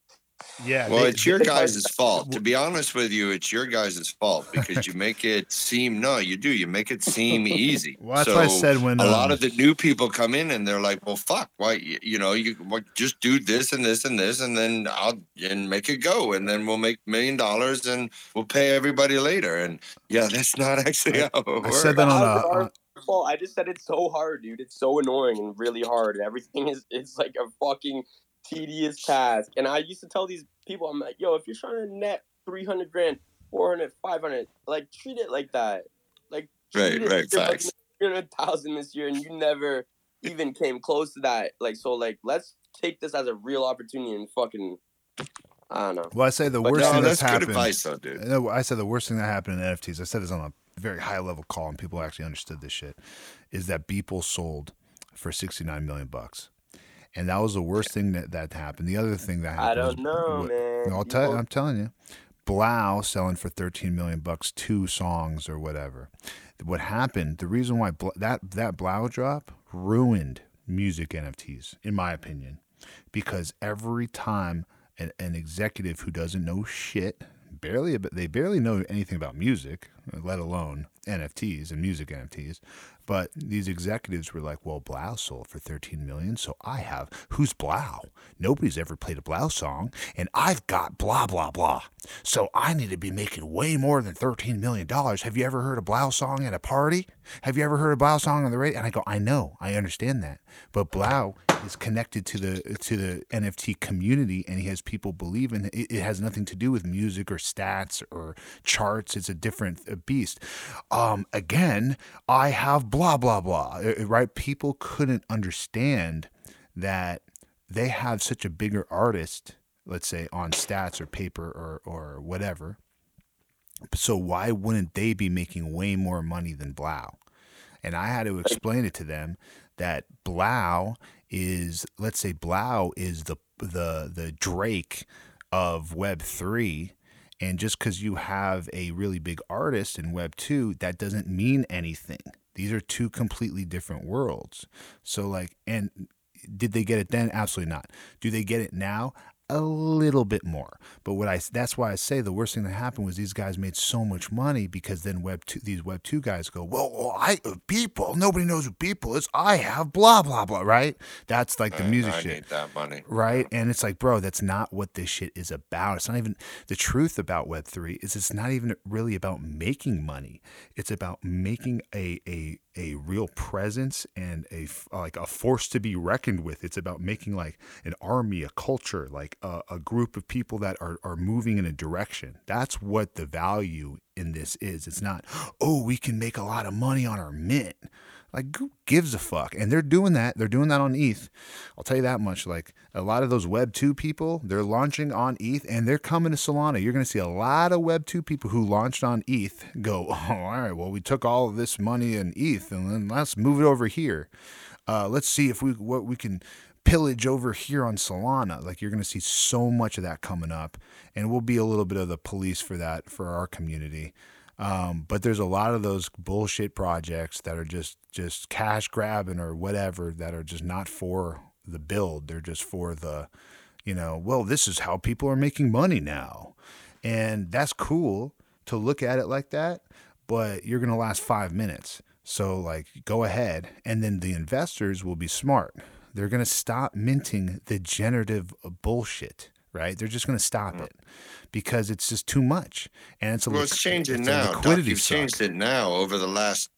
Yeah. Well, they- it's your they- guys' fault. To be honest with you, it's your guys' fault because you make it seem no, you do. You make it seem easy. well, that's why I said when a lot um, of the new people come in and they're like, "Well, fuck, why? You, you know, you what, just do this and this and this, and then I'll and make it go, and then we'll make million dollars, and we'll pay everybody later." And yeah, that's not actually how it I works. said that on How's a, it our on- fault? I just said it's so hard, dude. It's so annoying and really hard. And everything is it's like a fucking tedious task. And I used to tell these people, I'm like, yo, if you're trying to net 300 grand, 400, 500, like treat it like that. Like, Right, treat it right, facts. making 300,000 this year and you never even came close to that. Like, so, like, let's take this as a real opportunity and fucking, I don't know. well, I say the But worst no, thing that's that's good happened. advice, though, dude. I said the worst thing that happened in NFTs. I said this on a very high level call, and people actually understood this shit. Is that Beeple sold for sixty nine million bucks, and that was the worst thing that that happened. The other thing that happened, I don't know, was, man. I'll tell. I'm telling you, 3LAU selling for thirteen million bucks, two songs or whatever. What happened? The reason why Bl- that that 3LAU drop ruined music NFTs, in my opinion, because every time an, an executive who doesn't know shit, barely they barely know anything about music, let alone NFTs and music NFTs. But these executives were like, "Well, 3LAU sold for 13 million, so I have who's 3LAU? Nobody's ever played a 3LAU song, and I've got blah blah blah. So I need to be making way more than 13 million dollars. Have you ever heard a 3LAU song at a party? Have you ever heard a 3LAU song on the radio?" And I go, "I know, I understand that, but 3LAU is connected to the to the NFT community, and he has people believe in it. It has nothing to do with music or stats or charts. It's a different beast. Um, again, I have blah blah blah. Right? People couldn't understand that they have such a bigger artist, let's say on stats or paper or or whatever. So why wouldn't they be making way more money than 3LAU? And I had to explain it to them that 3LAU is, let's say, 3LAU is the the the Drake of Web three, and just because you have a really big artist in Web two, that doesn't mean anything. These are two completely different worlds. So like, and did they get it then? Absolutely not. Do they get it now? A little bit more, but what I that's why I say the worst thing that happened was these guys made so much money because then Web two these Web two guys go well, well I uh, people nobody knows who people is I have blah blah blah right that's like the I- music I shit need that money. right? And it's like, bro, that's not what this shit is about. It's not even the truth about Web three is it's not even really about making money. It's about making a a a real presence and a uh, like a force to be reckoned with. It's about making like an army, a culture, like a, a group of people that are are moving in a direction. That's what the value in this is. It's not, oh, we can make a lot of money on our mint. Like, who gives a fuck? And they're doing that. They're doing that on ETH. I'll tell you that much. Like, a lot of those Web 2 people, they're launching on ETH and they're coming to Solana. You're going to see a lot of Web 2 people who launched on ETH go, oh, all right, well, we took all this money in ETH and then let's move it over here. Uh, let's see if we what we can pillage over here on Solana. Like you're going to see so much of that coming up, and we'll be a little bit of the police for that for our community. Um, but there's a lot of those bullshit projects that are just just cash grabbing or whatever that are just not for the build. They're just for the, you know, well, this is how people are making money now, and that's cool to look at it like that. But you're gonna last five minutes. So like go ahead and then the investors will be smart. They're going to stop minting the generative bullshit. right? They're just going to stop Mm. it because it's just too much, and it's a Well, it's changing it's now. Doc, you've suck. changed it now over the last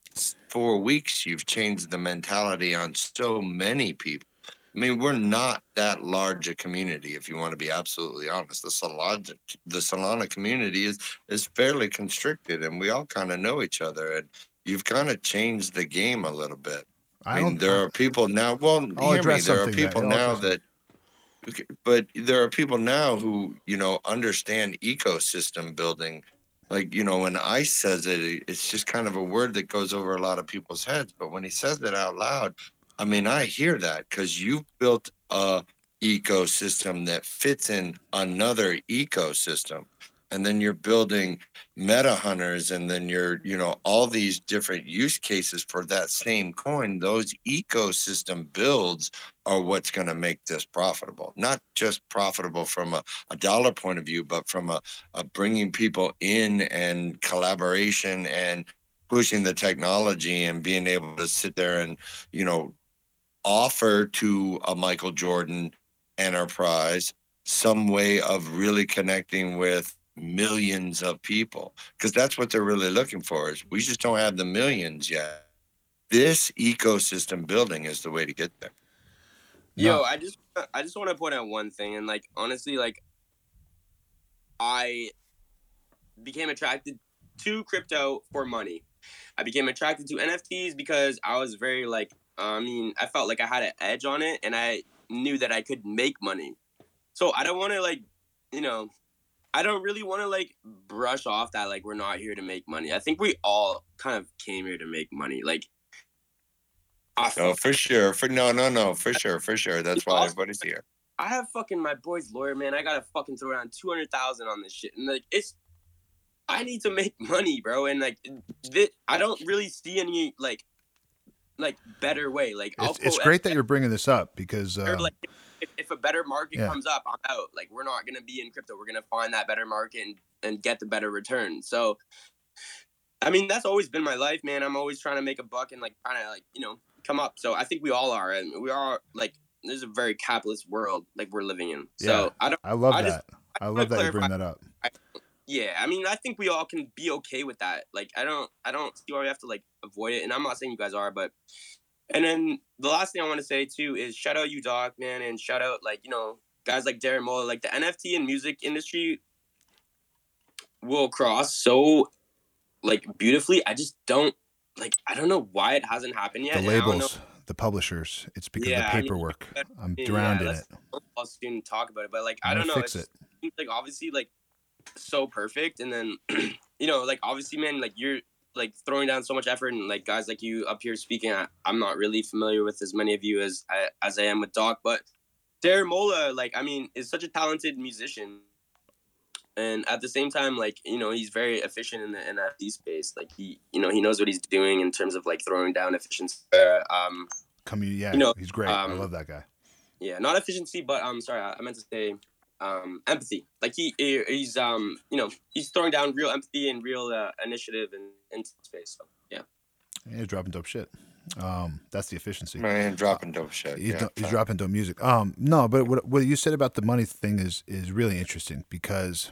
four weeks. You've changed the mentality on so many people. I mean, we're not that large a community, if you want to be absolutely honest. The Solana, the Solana community is is fairly constricted, and we all kind of know each other. And you've kind of changed the game a little bit. I I mean, don't. there are people now. Well, I'll hear me. There are that- people now that, but there are people now who you know understand ecosystem building. Like you know, when Ice says it, it- it's just kind of a word that goes over a lot of people's heads. But when he says it out loud, I mean, I hear that because you've built a ecosystem that fits in another ecosystem and then you're building meta hunters and then you're you know all these different use cases for that same coin those ecosystem builds are what's going to make this profitable. Not just profitable from a, a dollar point of view but from a, a bringing people in and collaboration and pushing the technology and being able to sit there and you know offer to a michael jordan enterprise some way of really connecting with millions of people. Because that's what they're really looking for is we just don't have the millions yet. This ecosystem building is the way to get there Yo, No. I just I just want to point out one thing, and like honestly, like I became attracted to crypto for money. I became attracted to NFTs because I was very like I mean I felt like I had an edge on it, and I knew that I could make money. So I don't want to like you know I don't really want to like brush off that like we're not here to make money. I think we all kind of came here to make money. Like I no for sure for no no no for sure for sure that's why everybody's here I have fucking my boy's lawyer, man. I gotta fucking throw down two hundred thousand on this shit, and like it's, I need to make money, bro. And like, thi- I don't really see any like, like better way. Like, I'll It's, it's quote great that you're bringing this up because uh, like if, if a better market Yeah. comes up, I'm out. Like we're not gonna be in crypto. We're gonna find that better market and, and get the better return. So, I mean, that's always been my life, man. I'm always trying to make a buck and like trying to like you know come up. So I think we all are, and we are like this is a very capitalist world like we're living in. So Yeah. I don't. I love I that. just- I wanna love that you bring that up. Yeah, I mean, I think we all can be okay with that. Like, I don't, I don't see why we have to like avoid it. And I'm not saying you guys are, but. And then the last thing I want to say too is shout out you, Doc, man, and shout out like you know guys like Darren Mola. Like the NFT and music industry will cross so like beautifully. I just don't like. I don't know why it hasn't happened yet. the labels, the publishers. It's because Yeah, of the paperwork. I'm yeah, drowned in let's- it. I'll soon talk about it, but like I'm I don't know. fix it's it. like obviously like so perfect and then you know like obviously man like you're like throwing down so much effort and like guys like you up here speaking I, i'm not really familiar with as many of you as I, as i am with doc but Darren Mola, like I mean, is such a talented musician, and at the same time, like you know, he's very efficient in the NFT space. Like he, you know, he knows what he's doing in terms of like throwing down efficiency. Uh, um, Come, yeah, You know, he's great. I um, love that guy. yeah not efficiency but um sorry i I meant to say um empathy like he he- he's um you know he's throwing down real empathy and real uh, initiative in, in space so yeah Yeah, he's dropping dope shit. Um, that's the efficiency. Man, dropping dope shit. He's, yeah, do- he's dropping dope music. Um, no, but what what you said about the money thing is is really interesting because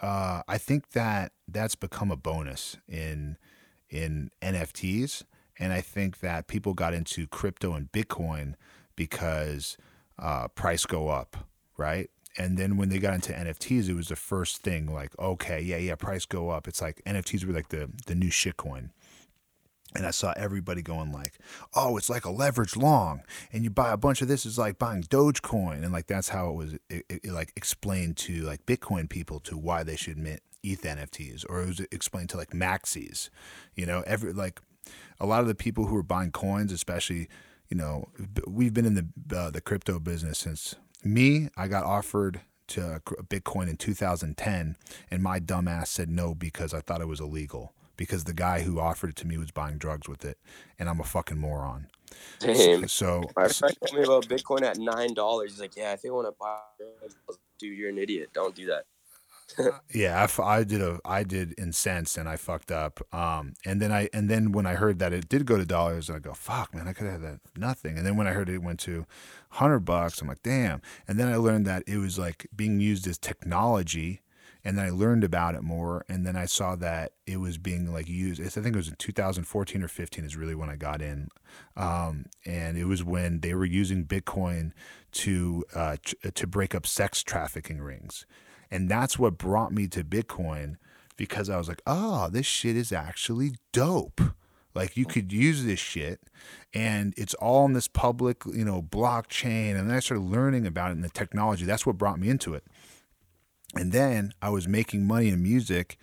uh, I think that that's become a bonus in in NFTs, and I think that people got into crypto and Bitcoin because uh, price go up, right? And then when they got into NFTs, it was the first thing like, okay, yeah, yeah, price go up. It's like NFTs were like the the new shitcoin. And I saw everybody going like, "Oh, it's like a leverage long, and you buy a bunch of this is like buying Dogecoin," and like that's how it was it, it, it, like explained to like Bitcoin people to why they should mint ETH NFTs, or it was explained to like maxis, you know, every like a lot of the people who are buying coins, especially, you know, we've been in the uh, the crypto business since me. I got offered to Bitcoin in 2010, and my dumbass said no because I thought it was illegal. Because the guy who offered it to me was buying drugs with it, and I'm a fucking moron. Damn. So, my friend told me about bitcoin at nine dollars he's like yeah if you want to buy drugs," I was like, dude you're an idiot don't do that yeah, I, f- I did a I did incensed and I fucked up. Um, and then I and then when I heard that it did go to dollars, I go fuck man, I could have had that nothing. And then when I heard it went to hundred bucks, I'm like damn. And then I learned that it was like being used as technology. And then I learned about it more, and then I saw that it was being like used. I think it was in 2014 or 15 is really when I got in, um, and it was when they were using Bitcoin to uh, tr- to break up sex trafficking rings. And that's what brought me to Bitcoin because I was like, oh, this shit is actually dope. Like you could use this shit and it's all in this public, you know, blockchain. And then I started learning about it and the technology. That's what brought me into it. And then I was making money in music,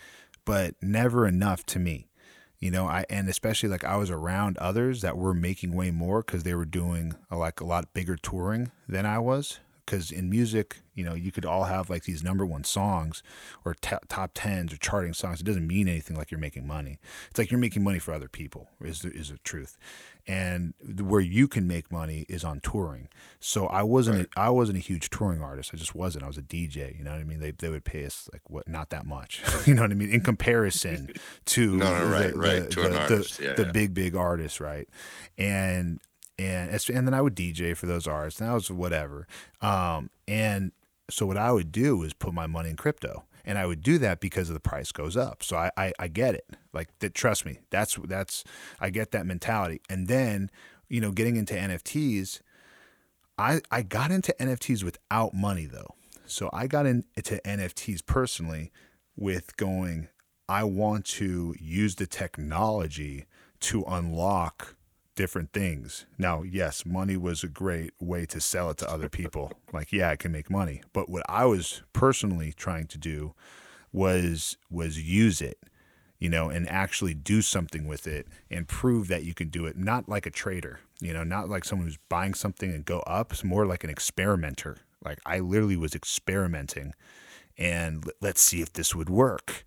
but never enough to me. You know, I and especially like I was around others that were making way more because they were doing a, like a lot bigger touring than I was because in music, you know, you could all have like these number one songs or t- top tens or charting songs. It doesn't mean anything like you're making money. It's like you're making money for other people. Is the, is the truth, and where you can make money is on touring. So I wasn't Right. a, I wasn't a huge touring artist. I just wasn't. I was a DJ. You know what I mean? They they would pay us like what not that much. you know what I mean? In comparison to No, no, right, the, right, the, to an the- Yeah, the yeah. big big artists, right? And and and then I would DJ for those artists. And I was whatever. Um, and so what I would do is put my money in crypto, and I would do that because the price goes up. So I I, I get it. Like that. Trust me. That's that's I get that mentality. And then you know getting into NFTs. I, I got into NFTs without money though. So I got into NFTs personally with going, I want to use the technology to unlock different things. Now, yes, money was a great way to sell it to other people. like, yeah, I can make money. But what I was personally trying to do was was use it you know, and actually do something with it and prove that you can do it. Not like a trader, you know, not like someone who's buying something and go up. It's more like an experimenter. Like I literally was experimenting and let's see if this would work.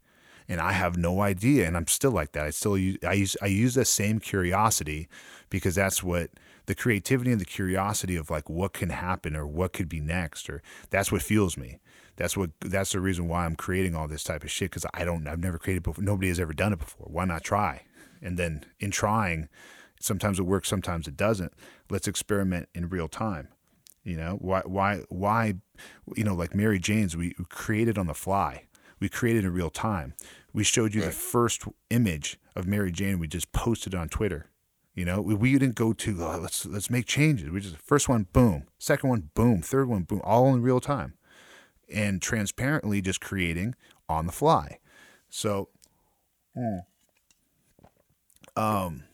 And I have no idea, and I'm still like that. I still use I use I use the same curiosity because that's what the creativity and the curiosity of like what can happen or what could be next or that's what fuels me. That's what that's the reason why I'm creating all this type of shit because I don't I've never created before. Nobody has ever done it before. Why not try? And then in trying, sometimes it works, sometimes it doesn't. Let's experiment in real time. You know why why why you know like Mary Jane's we created on the fly. We created in real time. We showed you the first image of Mary Jane. We just posted on Twitter. You know, we, we didn't go to oh, let's let's make changes. We just first one, boom. Second one, boom. Third one, boom. All in real time and transparently just creating on the fly. So, um,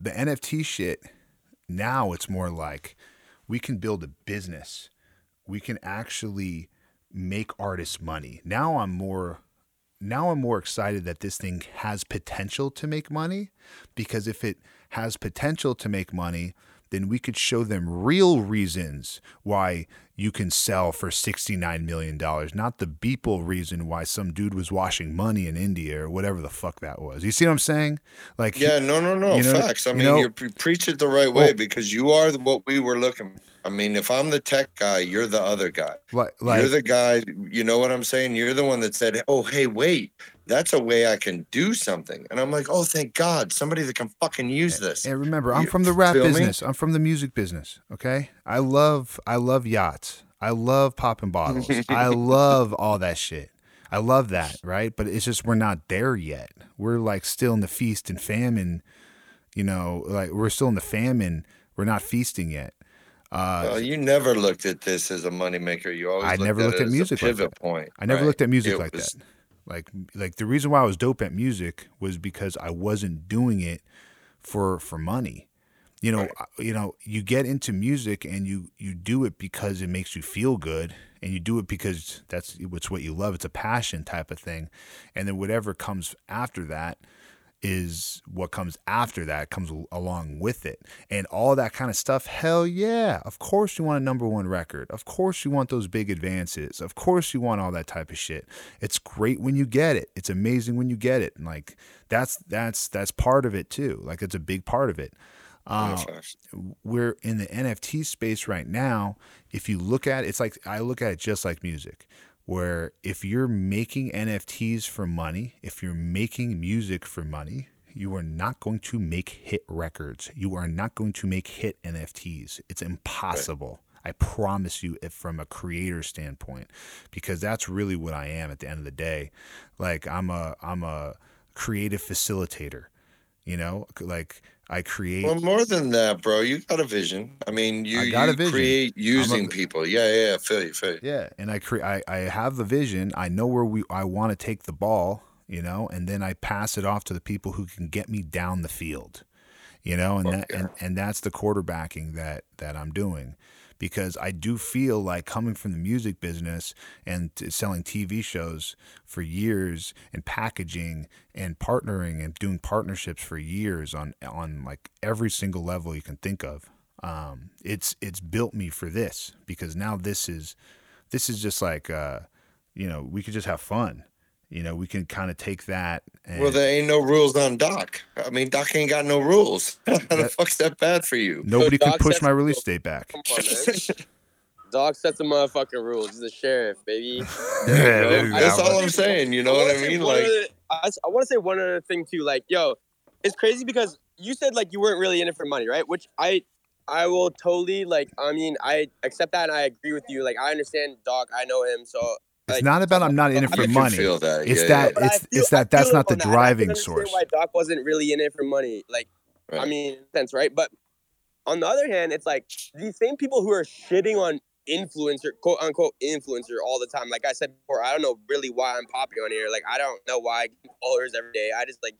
the NFT shit now it's more like we can build a business. We can actually make artists money. Now I'm more now I'm more excited that this thing has potential to make money because if it has potential to make money, then we could show them real reasons why you can sell for $69 million, not the Beeple reason why some dude was washing money in India or whatever the fuck that was. You see what I'm saying? Like, Yeah, no, no, no. You know- Facts. I you mean, know- you pre- preach it the right way Well- because you are what we were looking. I mean, if I'm the tech guy, you're the other guy. like you're the guy. You know what I'm saying? You're the one that said, "Oh, hey, wait, that's a way I can do something." And I'm like, "Oh, thank God, somebody that can fucking use this." And remember, I'm from the rap feel me? business. I'm from the music business. Okay, I love I love yachts. I love popping bottles. I love all that shit. I love that, right? But it's just we're not there yet. We're like still in the feast and famine. You know, like we're still in the famine. We're not feasting yet. Uh, Well, you never looked at this as a moneymaker. You always I looked never at looked at as music like pivot that. point. I never right? looked at music It like was- that. Like like the reason why I was dope at music was because I wasn't doing it for for money. You know, Right. You know, you get into music and you you do it because it makes you feel good and you do it because that's it's what you love. It's a passion type of thing. And then whatever comes after that is what comes after that comes along with it. And all that kind of stuff hell yeah of course you want a number one record. Of course you want those big advances. Of course you want all that type of shit. It's great when you get it. It's amazing when you get it. And like that's that's that's part of it too. Like it's a big part of it. Uh, we're in the NFT space right now. If you look at it, it's like I look at it just like music. Where if you're making NFTs for money, if you're making music for money, you are not going to make hit records. You are not going to make hit NFTs. It's impossible. I promise you, from a creator standpoint, because that's really what I am at the end of the day. Like I'm a I'm a creative facilitator. You know, like I create. Well, more than that, bro. You got a vision. I mean, you, I got you a vision. create using a- people. Yeah, yeah, yeah. Feel you, feel you. Yeah, and I create. I, I have the vision. I know where we. I want to take the ball. You know, and then I pass it off to the people who can get me down the field. You know, and that yeah. and, and that's the quarterbacking that that I'm doing, because I do feel like coming from the music business and selling TV shows for years and packaging and partnering and doing partnerships for years on on like every single level you can think of. Um, it's it's built me for this because now this is this is just like uh, you know we could just have fun. You know we can kind of take that. And, Well, there ain't no rules on Doc. I mean, Doc ain't got no rules. How the That- fuck's that bad for you? nobody So can push my release rules. date back. Come on. Dog sets the motherfucking rules. He's the sheriff, baby. There you That's all I'm saying. You know I what I mean? Like, other- I, want to say one other thing too. Like, yo, it's crazy because you said like you weren't really in it for money, right? Which I, I will totally like. I mean, I accept that and I agree with you. Like, I understand Doc. I know him, so It's like, not about I'm not in it for can money. feel that. It's yeah, that But I it's feel- it's that that's not the that. Driving understand source. Why Doc wasn't really in it for money? Like, yeah. I mean, in sense, right? But on the other hand, it's like these same people who are shitting on influencer, quote unquote influencer, all the time. Like I said before, I don't know really why I'm popping on here. Like I don't know why I get followers every day. I just like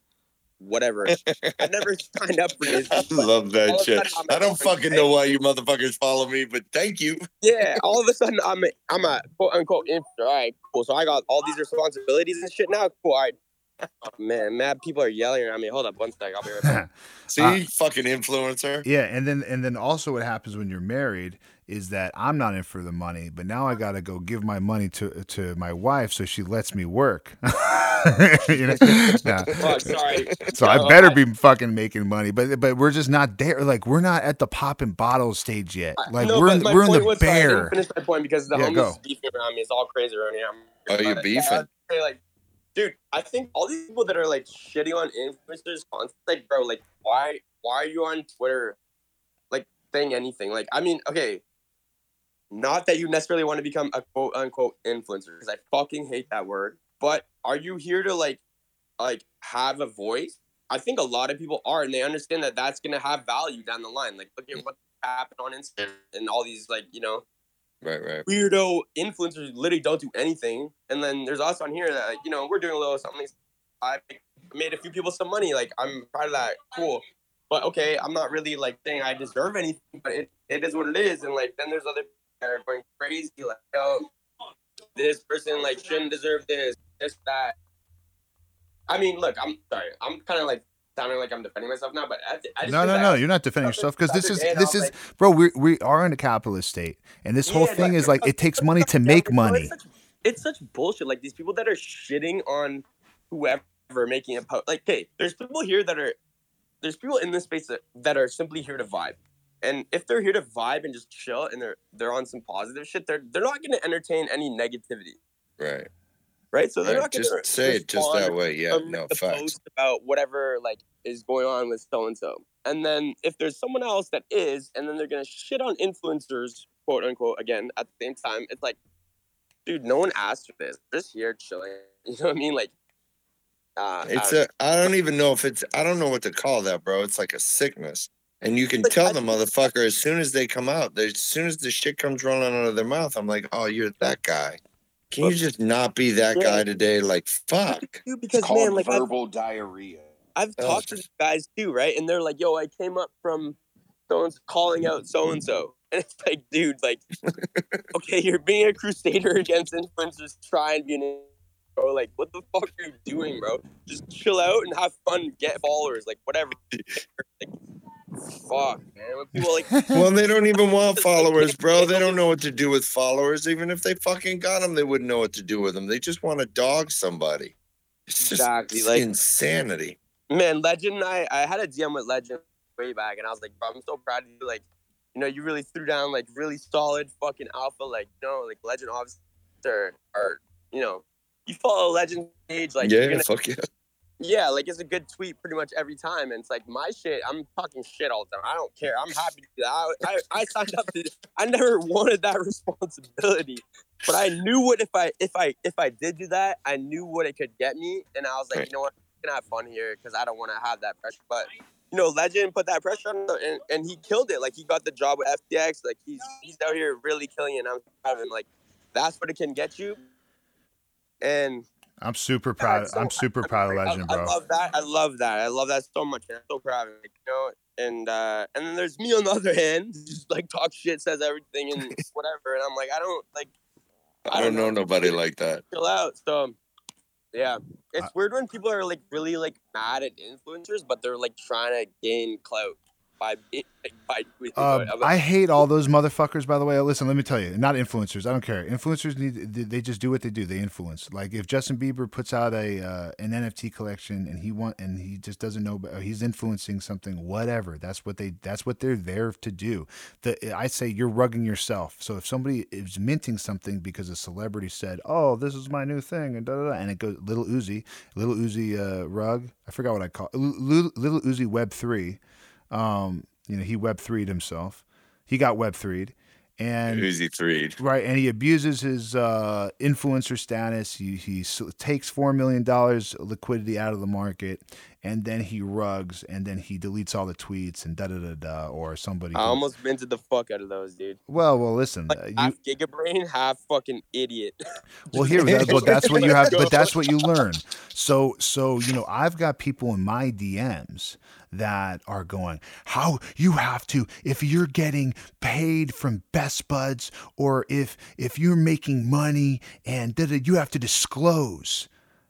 whatever. I never signed up for this. I love that shit. sudden I'm I don't fucking know why you motherfuckers follow me, but thank you. Yeah, all of a sudden I'm a, I'm a quote unquote influencer. All right, cool. So I got all these responsibilities and shit now. Cool. All right. Oh, man, mad people are yelling at me. Hold up one sec. I'll be right back. See, Uh, fucking influencer. Yeah, and then and then also what happens when you're married is that I'm not in for the money, but now I got to go give my money to to my wife so she lets me work. you know? Nah. Oh, sorry. So I better I- be uh, fucking making money, but but we're just not there. Like we're not at the popping bottles stage yet. Like No, we're in, we're in the was- sorry, I didn't bear. finish my point because the Yeah, homeless go. is beefing around me. It's all crazy around here. I'm- Oh, you're beefing? say, like, dude, I think all these people that are like shitting on influencers constantly, like, bro, like, why, why are you on Twitter, like, saying anything? Like, I mean, okay, not that you necessarily want to become a quote unquote influencer because I fucking hate that word. But are you here to like, like, have a voice? I think a lot of people are, and they understand that that's gonna have value down the line. Like, look at mm. what happened on Instagram and all these, like, you know, Right, right. weirdo influencers literally don't do anything. And then there's us on here that, like, you know, we're doing a little something. I made a few people some money. Like, I'm proud of that. Cool. But okay, I'm not really like saying I deserve anything, but it, it is what it is. And like, then there's other that are going crazy. Like, yo, this person like shouldn't deserve this, this, that. I mean, look, I'm sorry. I'm kind of like sounding like I'm defending myself now, but I, I just No, no, no. You're not defending yourself because this is other day, and I this is, like, bro. We we are in a capitalist state, and this whole Yeah, thing but- is like it takes money to make money. It's such, it's such bullshit. Like these people that are shitting on whoever making a post. Like, hey, there's people here that are there's people in this space that, that are simply here to vibe. And if they're here to vibe and just chill and they're they're on some positive shit, they're they're not gonna entertain any negativity. Right. Right? So they're right. not gonna Just say it just that way. Yeah, no facts. about whatever like is going on with so and so. And then if there's someone else that is, and then they're gonna shit on influencers, quote unquote, again at the same time, it's like, dude, no one asked for this. They're just here chilling. You know what I mean? Like, uh, It's uh, a. I don't even know if it's. I don't know what to call that, bro. It's like a sickness, and you can Like, tell I the motherfucker as soon as they come out. As soon as the shit comes rolling out of their mouth, I'm like, oh, you're that guy. Can you just not be that Yeah. guy today? Like, fuck. dude, It's because called man, like I've, verbal diarrhea. I've Oh. talked to guys too, right? And they're like, yo, I came up from someone's calling out so and so. And it's like, dude, like, okay, you're being a crusader against influencers, try and be an bro. Like, what the fuck are you doing, bro? Just chill out and have fun, get followers, like whatever. like, fuck, man. When people like Well, they don't even want followers, bro. They don't know what to do with followers. Even if they fucking got them, they wouldn't know what to do with them. They just want to dog somebody. It's just Exactly, like- insanity. Man, Legend, I I had a DM with Legend way back, and I was like, bro, I'm so proud of you. Like, you know, you really threw down like really solid fucking alpha. Like, no, like Legend obviously or or you know, you follow Legend page like you're yeah, gonna, fuck yeah. Yeah, like it's a good tweet pretty much every time, and it's like my shit. I'm talking shit all the time. I don't care. I'm happy to do that. I, I, I signed up to. I never wanted that responsibility, but I knew what if I if I if I did do that, I knew what it could get me, and I was like, Right. you know what, I'm gonna have fun here because I don't want to have that pressure. But you know, Legend put that pressure on, him, and, and he killed it. Like he got the job with FTX. Like he's he's out here really killing it. And I'm proud of him. Like that's what it can get you. And I'm super proud. so- I'm super proud of Legend, I, bro. I love that. I love that. I love that so much. I'm so proud of it. You know, and uh, and then there's me on the other hand, just like talk shit, says everything and whatever, and I'm like, I don't like, I don't know nobody like that. chill out. So, yeah, it's I- weird when people are like really like mad at influencers, but they're like trying to gain clout by being by doing Uh. I hate all those motherfuckers. By the way, listen. Let me tell you, not influencers. I don't care. Influencers need. they- just do what they do. They influence. Like if Justin Bieber puts out a uh, an NFT collection and he want and he just doesn't know, but he's influencing something. Whatever. That's what they. That's what they're there to do. The I say you're rugging yourself. So if somebody is minting something because a celebrity said, "Oh, this is my new thing," and da da da, and it goes Lil Uzi, Lil Uzi uh, rug. I forgot what I call it. Little, Lil Uzi Web three. Um, you know, he web threed himself. He got web threed, and Uzi three. right, and he abuses his uh, influencer status. He he takes four million dollars liquidity out of the market, and then he rugs, and then he deletes all the tweets and da da da da, or somebody. I almost minted the fuck out of those, dude. well, well, listen. Like uh, you, half gigabrain, half fucking idiot. Well, here, that, well, that's what you have, but that's what you learn. So, so you know, I've got people in my DMs that are going, "How you have to if you're getting paid from Best Buds, or if if you're making money, and da, da, you have to disclose."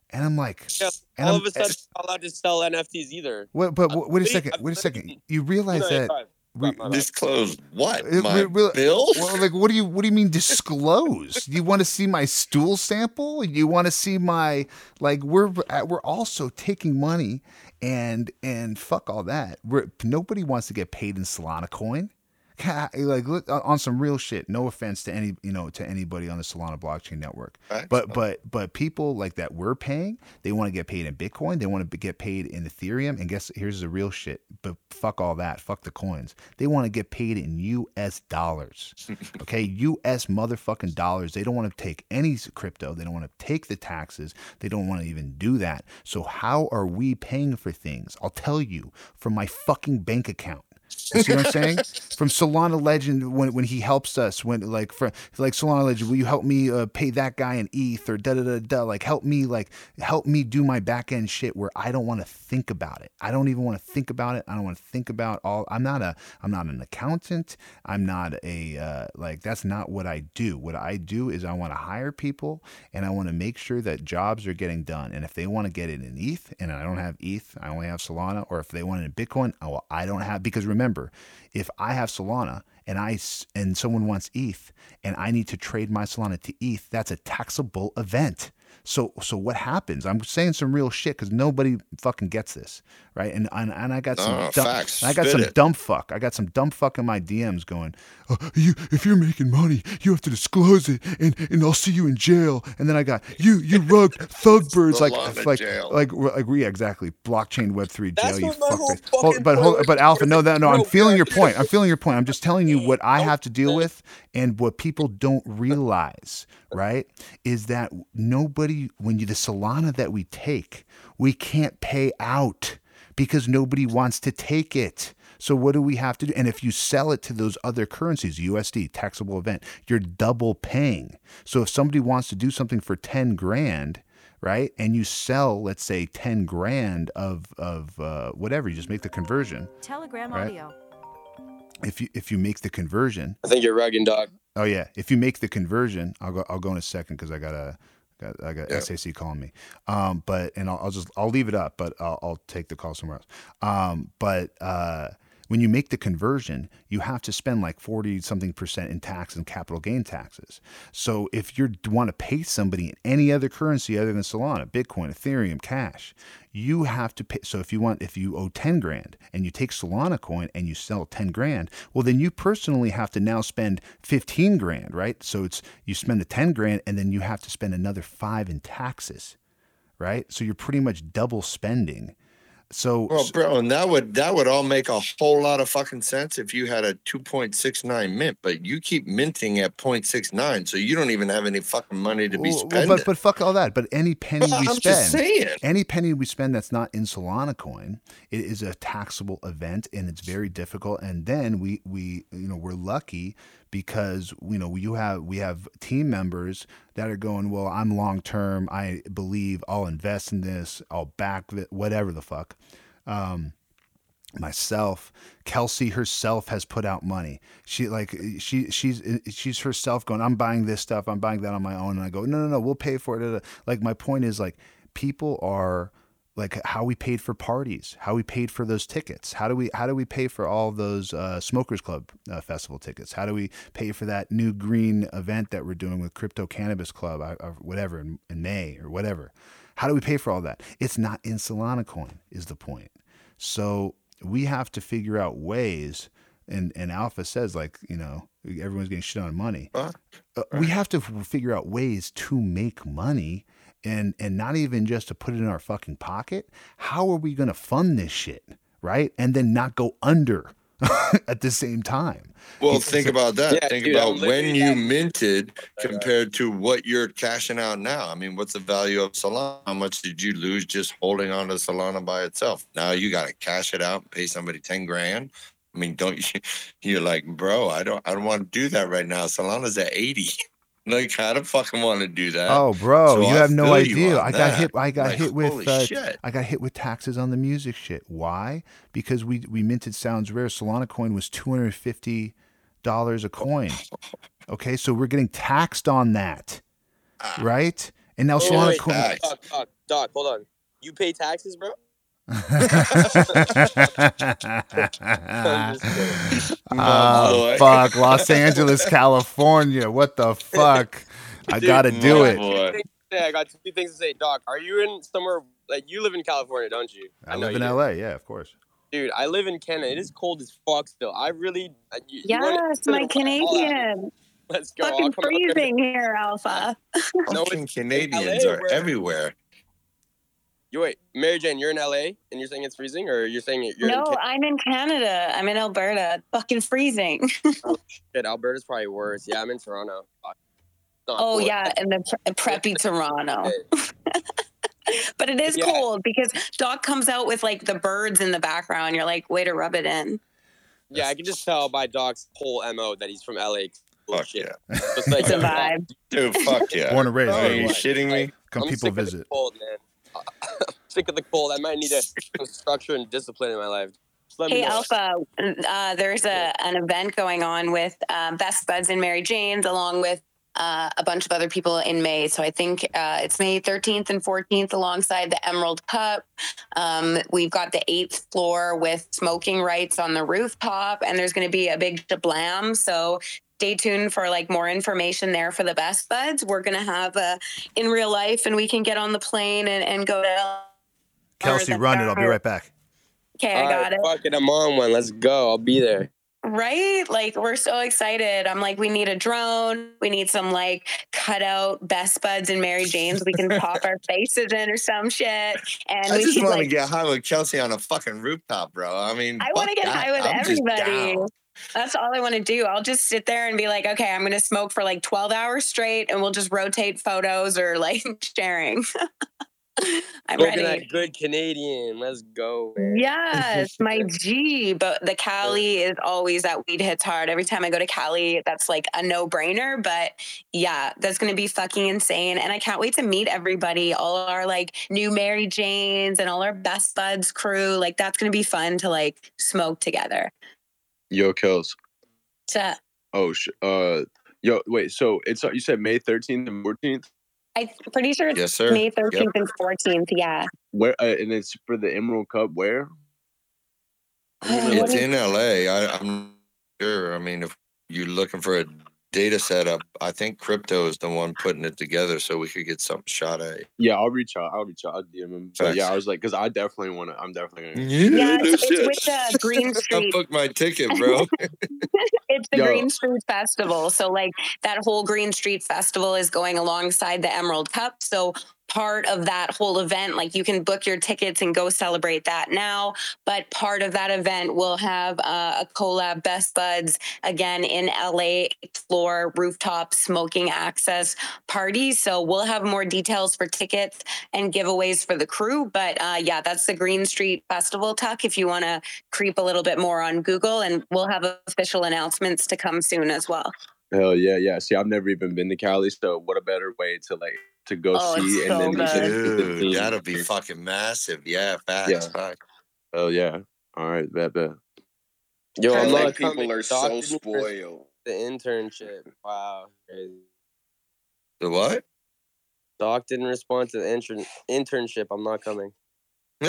And I'm like, Yeah, and all I'm, of a sudden, I'm not allowed to sell NFTs either. Wait, but I'm wait a second, wait a second. You realize that it's we, My. Disclose what? My we- we- bill? Well, like, what do you what do you mean disclose? you want to see my stool sample? You want to see my like? We're we're also taking money and and fuck all that. We're, nobody wants to get paid in Solana coin. Ca- eh, Like look, uh, on some real shit. No offense to any you know to anybody on the Solana blockchain network, but but but people like that we're paying, they want to get paid in Bitcoin. They want to get paid in Ethereum. And guess here's the real shit. But fuck all that. Fuck the coins. They want to get paid in U.S. dollars. Okay, U.S. motherfucking dollars. They don't want to take any crypto. They don't want to take the taxes. They don't want to even do that. So how are we paying for things? I'll tell you from my fucking bank account. You see what I'm saying? From Solana Legend, when when he helps us, when like for like Solana Legend, will you help me uh, pay that guy in ETH or da da da da? Like help me, like help me do my back end shit where I don't want to think about it. I don't even want to think about it. I don't want to think about all. I'm not a I'm not an accountant. I'm not a uh, like that's not what I do. What I do is I want to hire people and I want to make sure that jobs are getting done. And if they want to get it in ETH and I don't have ETH, I only have Solana, or if they want it in Bitcoin, oh, well, I don't have because remember, if I have Solana and I and someone wants ETH and I need to trade my Solana to ETH, that's a taxable event. So so what happens? I'm saying some real shit because nobody fucking gets this, right? And and, and I got some No, dumb, facts. I got Spit some it. dumb fuck. I got some dumb fuck in my DMs going, oh, you if you're making money, you have to disclose it, and, and I'll see you in jail. And then I got you you rugged thug birds like Solana like jail. like like yeah exactly blockchain Web three jail. That's you what whole oh, fuckface. Hold, but hold, but Alpha, no, that no, I'm feeling your point. I'm feeling your point. I'm just telling you what I have to deal with, and what people don't realize, right, is that nobody when you the Solana that we take, we can't pay out because nobody wants to take it. So what do we have to do? And if you sell it to those other currencies, USD, taxable event, you're double paying. So if somebody wants to do something for 10 grand, right? And you sell, let's say 10 grand of of uh, whatever, you just make the conversion. Telegram Right. audio. If you if you make the conversion, I think you're rugging, dog. Oh yeah, if you make the conversion, I'll go. I'll go in a second because I got a, got I got Yeah. SAC calling me. Um, but and I'll, I'll just I'll leave it up, but I'll, I'll take the call somewhere else. Um, but uh, when you make the conversion, you have to spend like 40 something percent in tax and capital gain taxes. So if you want to pay somebody in any other currency other than Solana, Bitcoin, Ethereum, cash, you have to pay. So if you want, if you owe 10 grand and you take Solana coin and you sell 10 grand, well, then you personally have to now spend 15 grand, right? So it's, you spend the 10 grand and then you have to spend another five in taxes, right? So you're pretty much double spending so, well, bro, and that would that would all make a whole lot of fucking sense if you had a 2.69 mint, but you keep minting at 0.69, so you don't even have any fucking money to be spending. Well, but but fuck all that. But any penny well, we I'm spend, any penny we spend that's not in Solana coin, it is a taxable event, and it's very difficult. And then we we you know we're lucky because you know you have we have team members that are going well i'm long term i believe i'll invest in this. I'll back it whatever the fuck. Um, myself kelsey herself has put out money. She like she she's she's herself going i'm buying this stuff. I'm buying that on my own. And i go no no no. We'll pay for it. Like my point is like people are like how we paid for parties, how we paid for those tickets. How do we how do we pay for all those uh, Smokers Club uh, festival tickets? How do we pay for that new green event that we're doing with Crypto Cannabis Club or uh, whatever in, in May or whatever? How do we pay for all that? It's not in Solana coin is the point. So we have to figure out ways and and Alpha says like you know everyone's getting shit on money. Uh, we have to figure out ways to make money and and not even just to put it in our fucking pocket. How are we going to fund this shit, right? And then not go under at the same time. Well, think about that. Yeah, think dude, about when you minted compared to what you're cashing out now. I mean, what's the value of Solana? How much did you lose just holding on to Solana by itself? Now you got to cash it out, pay somebody 10 grand. I mean, don't you? You're like, bro, I don't, I don't want to do that right now. Solana's at 80. Like, I don't fucking want to do that. Oh, bro, so you I have no idea. I got hit. I got like, hit with. Uh, I got hit with taxes on the music shit. Why? Because we we minted Sounds Rare. Solana coin was two hundred fifty dollars a coin. Okay, so we're getting taxed on that, ah. right? And now Solana wait, coin. Doc, doc, doc, hold on. You pay taxes, bro? Uh, fuck, Los Angeles, California. What the fuck? I gotta do it. Yeah, I got two things to say. Doc, are you in somewhere like you live in California, don't you? I, I live in LA. Yeah, of course. Dude, I live in Canada. It is cold as fuck still. I really. You, yes, you my Canadian. Let's go. Fucking freezing here, Alpha. Fucking Canadians are everywhere. You wait, Mary Jane, you're in LA and you're saying it's freezing, or you're saying you're no? In I'm in Canada. I'm in Alberta. Fucking freezing. oh, shit, Alberta's probably worse. Yeah, I'm in Toronto. Oh cool. yeah, and the pre- preppy Toronto. but it is yeah. cold because Doc comes out with like the birds in the background. You're like, way to rub it in. Yeah, I can just tell by Doc's whole mo that he's from LA. Fuck yeah. Just like it's a vibe. Dude, fuck yeah. Born and raised. Oh, are you shitting me? Come I'm people visit. Cold, man. sick of the cold. I might need a structure and discipline in my life. Hey Alpha, uh, there's a an event going on with um, Best Buds and Mary Jane's, along with uh, a bunch of other people in May. So I think uh, it's May 13th and 14th, alongside the Emerald Cup. Um, we've got the eighth floor with smoking rights on the rooftop, and there's going to be a big blam. So stay tuned for like more information there for the best buds. We're gonna have a in real life, and we can get on the plane and, and go to. Kelsey, run it. I'll be right back. Okay, I got it. Fucking, I'm on one. Let's go. I'll be there. Right? Like we're so excited. I'm like, we need a drone. We need some like cutout best buds and Mary Janes. We can pop our faces in or some shit. And I we just want to like, get high with Kelsey on a fucking rooftop, bro. I mean, I want to get that. high with I'm everybody. That's all I want to do. I'll just sit there and be like, okay, I'm going to smoke for like 12 hours straight and we'll just rotate photos or like sharing. I'm Smoking ready. That good Canadian. Let's go. Man. Yes, my G. But the Cali is always that weed hits hard. Every time I go to Cali, that's like a no brainer. But yeah, that's going to be fucking insane. And I can't wait to meet everybody, all our like new Mary Janes and all our best buds crew. Like that's going to be fun to like smoke together. Yo, Kels. What's up? Oh, sh- uh, yo, wait. So it's you said May thirteenth and fourteenth. I'm pretty sure it's yes, sir. May thirteenth yep. and fourteenth. Yeah. Where uh, and it's for the Emerald Cup. Where? It's in LA. I, I'm sure. I mean, if you're looking for a data setup, I think crypto is the one putting it together, so we could get something shot at. Yeah, I'll reach out. I'll reach out. I'll DM him. But yeah, I was like, because I definitely want to. I'm definitely gonna. Yeah, no it's, it's shit. with the Green I Street. booked my ticket, bro. It's the Yo. Green Street Festival. So, like, that whole Green Street Festival is going alongside the Emerald Cup. So, part of that whole event, like, you can book your tickets and go celebrate that now. But part of that event will have uh, a collab Best Buds again in LA floor rooftop smoking access party. So, we'll have more details for tickets and giveaways for the crew. But uh, yeah, that's the Green Street Festival, Tuck, if you want to creep a little bit more on Google, and we'll have official announcements to come soon as well. Hell yeah, yeah. See, I've never even been to Cali, so what a better way to like to go Oh, it's see so and then good. even with the Dude, that'll be fucking massive. Yeah, facts. Yeah. facts. Hell oh, yeah. All right, bet bet. Yo, I'm LA not people are so spoiled. The internship. Wow. Crazy. The what? Doc didn't respond to the intern internship. I'm not coming.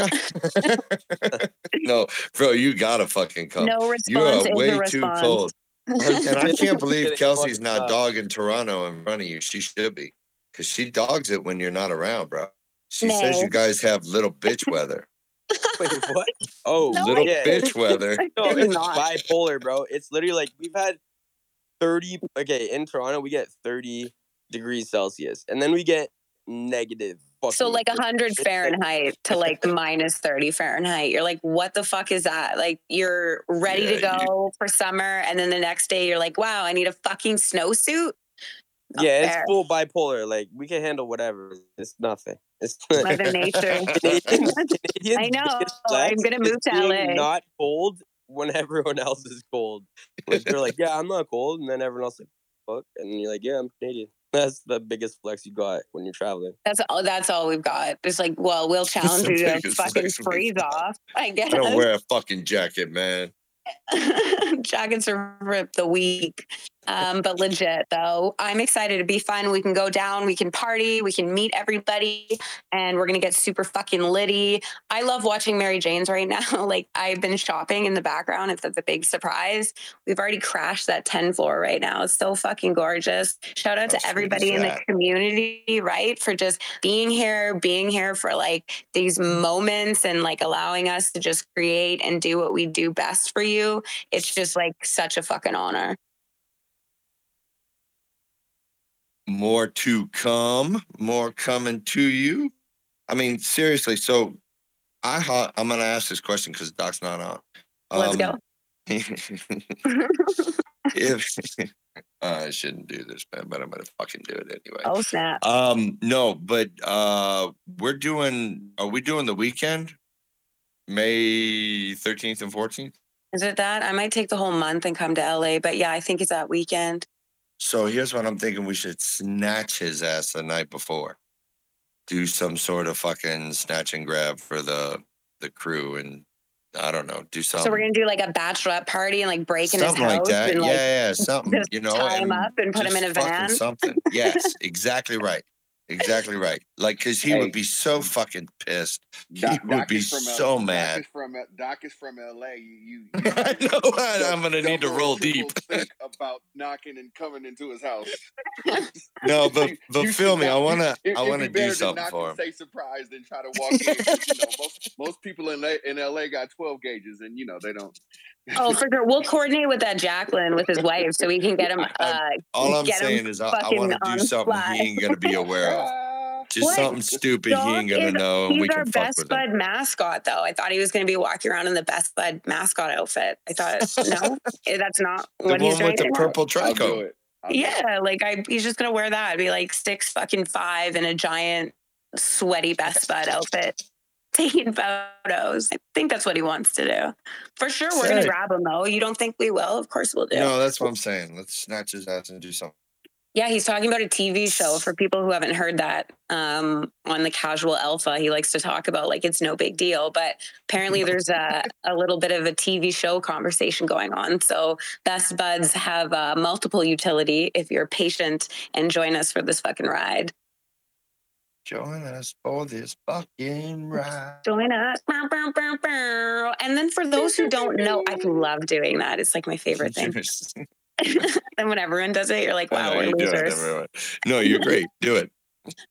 no, bro, you gotta fucking come. No you response are is way too response. cold. And I can't believe Kelsey's not dogging Toronto in front of you. She should be. Because she dogs it when you're not around, bro. She says you guys have little bitch weather. Wait, what? Oh, No, little yeah. bitch weather. No, it's not. bipolar, bro. It's literally like we've had 30. Okay, in Toronto, we get 30 degrees Celsius, and then we get negative. So like thirty. 100 Fahrenheit to like minus 30 Fahrenheit. You're like, what the fuck is that? Like you're ready to Yeah, you- go for summer, and then the next day you're like, wow, I need a fucking snowsuit. Not Yeah, it's full bipolar. Like we can handle whatever. It's nothing. It's Mother Nature. Canadians, Canadians I know. I'm gonna move to LA. Not cold when everyone else is cold. Like they're like, yeah, I'm not cold, and then everyone else like, fuck, and you're like, yeah, I'm Canadian. That's the biggest flex you got when you're traveling. That's all. That's all we've got. It's like, well, we'll challenge you to biggest fucking freeze off. I guess. I don't wear a fucking jacket, man. Jackets are ripped the week. Um, but legit though, I'm excited to be fun. We can go down, we can party, we can meet everybody, and we're gonna get super fucking litty. I love watching Mary Jane's right now. like I've been shopping in the background. If that's a big surprise, we've already crashed that 10 floor right now. It's so fucking gorgeous. Shout out to everybody in the community, right? For just being here, being here for like these moments and like allowing us to just create and do what we do best for you. It's just like such a fucking honor. More to come. More coming to you. I mean, seriously. So, I ha- I'm gonna ask this question because Doc's not on. Let's go. Um, if I shouldn't do this, man, but I'm gonna fucking do it anyway. Oh snap. Um, no, but uh we're doing are we doing the weekend? May 13th and 14th? Is it that? I might take the whole month and come to LA, but yeah, I think it's that weekend. So here's what I'm thinking we should snatch his ass the night before. Do some sort of fucking snatch and grab for the the crew and I don't know, do something. So we're gonna do like a bachelorette party and like break in his like house that. and yeah, like yeah, something, you know, tie him up and put him in a van. Something. Yes, exactly right. Exactly right. Like, cause he Hey. would be so fucking pissed. Doc, he would Doc be is from L- so Doc mad. is from Doc is from LA. You, you, I know. I'm gonna need to roll deep. Think about knocking and coming into his house. No, but You- but you feel me. I wanna I wanna do something for him. Say surprise and try to walk in. you know, most most people in LA, in LA got twelve gauges, and you know they don't. Oh, for sure. We'll coordinate with that Jacqueline with his wife so we can get him uh All I'm get him saying is I, I want to do something fly. he ain't gonna be aware of. Just What? something stupid he ain't gonna is- know. and He's we our can fuck Best with Bud him. mascot, though. I thought he was going to be walking around in the Best Bud mascot outfit. I thought, no, Eh, that's not The what one he's doing. with the purple I'll trico. it. I'll do it. Yeah, like I, he's just going to wear that. Be like six fucking five in a giant sweaty Best Bud outfit, taking photos. I think that's what he wants to do. For sure, we're going to grab him though. You don't think we will? Of course we'll do. No, that's what I'm saying. Let's snatch his ass and do something. Yeah, he's talking about a TV show for people who haven't heard that um, on the Casual Alpha. He likes to talk about like it's no big deal, but apparently there's a, a little bit of a TV show conversation going on. So Best Buds have uh, multiple utility if you're patient and join us for this fucking ride. Join us for this fucking ride. Join us. And then for those who don't know, I love doing that. It's like my favorite thing. and when everyone does it, you're like, wow, know we're you do it, losers. No, you're great. Do it.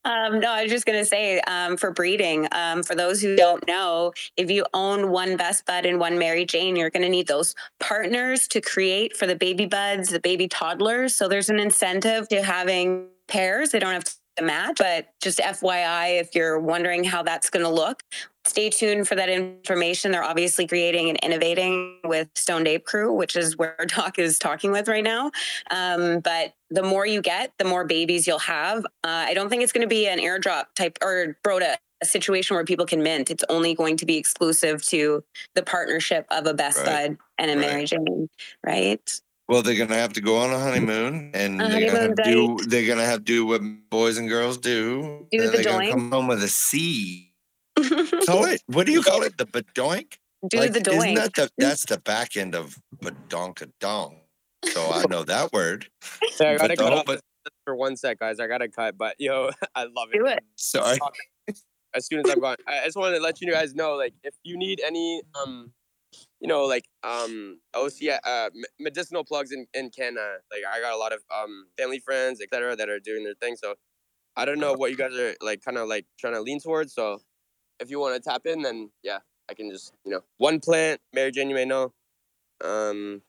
Um, no, I was just going to say um, for breeding, um, for those who don't know, if you own one best bud and one Mary Jane, you're going to need those partners to create for the baby buds, the baby toddlers. So there's an incentive to having pairs. They don't have to match, but just FYI, if you're wondering how that's going to look, stay tuned for that information. They're obviously creating and innovating with Stoned Ape Crew, which is where Doc is talking with right now. Um, but the more you get, the more babies you'll have. Uh, I don't think it's going to be an airdrop type or Broda. A situation where people can mint. It's only going to be exclusive to the partnership of a best Right. bud and a Right. Mary Jane, right? Well, they're gonna have to go on a honeymoon, and A they're gonna have to do. They're gonna have to do what boys and girls do. Do the they're gonna doink. come home with a C. So what? What do you call it? The badoink? Do Like, the Isn't that the, that's the back end of badonkadong? So I know that word. Yeah, I gotta Badonk, cut off but for one sec, guys. I gotta cut, but yo, I love it. Do it. sorry. As soon as I'm gone, I I just wanted to let you guys know, like, if you need any, um, you know, like, um, OC, uh, medicinal plugs in in Canada. Like, I got a lot of um family friends, etc., that are doing their thing. So, I don't know what you guys are like, kind of like trying to lean towards. So, if you want to tap in, then yeah, I can just, you know, one plant, Mary Jane, you may know. Um,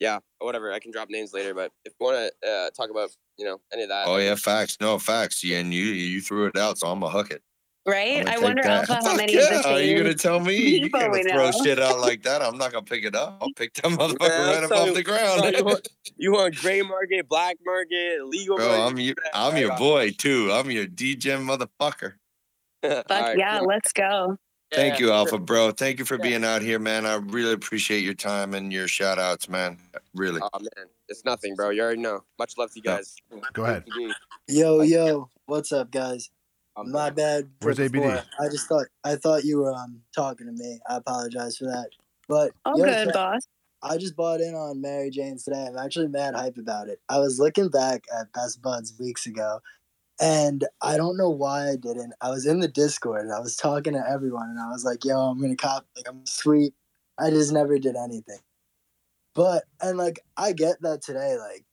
yeah, whatever. I can drop names later, but if you want to uh, talk about, you know, any of that. Oh yeah, facts. No facts. Yeah, and you you threw it out, so I'm gonna hook it. Right? I'm gonna I take wonder, that. Alpha, how many yeah, of the Are you gonna tell me? You people gonna throw know. shit out like that? I'm not gonna pick it up. I'll pick that motherfucker Man, right so- above the ground. you, want, you want gray market, black market, legal Bro, market? I'm your I'm I your got boy too. I'm your DJ motherfucker. Fuck Alright, yeah, cool. let's go. Thank you, Alpha bro. Thank you for Yeah. being out here, man. I really appreciate your time and your shout outs, man. Really. Oh man, it's nothing, bro. You already know. Much love to you guys. Go ahead. Yo, yo, what's up, guys? Um, My bad. for Where's ABD? I just thought I thought you were um talking to me. I apologize for that. But All yo, good, Kat, boss. I just bought in on Mary Jane's today. I'm actually mad hype about it. I was looking back at Best Buds weeks ago, and I don't know why I didn't. I was in the Discord and I was talking to everyone, and I was like, "Yo, I'm gonna cop. Like, I'm sweet." I just never did anything. But and like I get that today, like you know,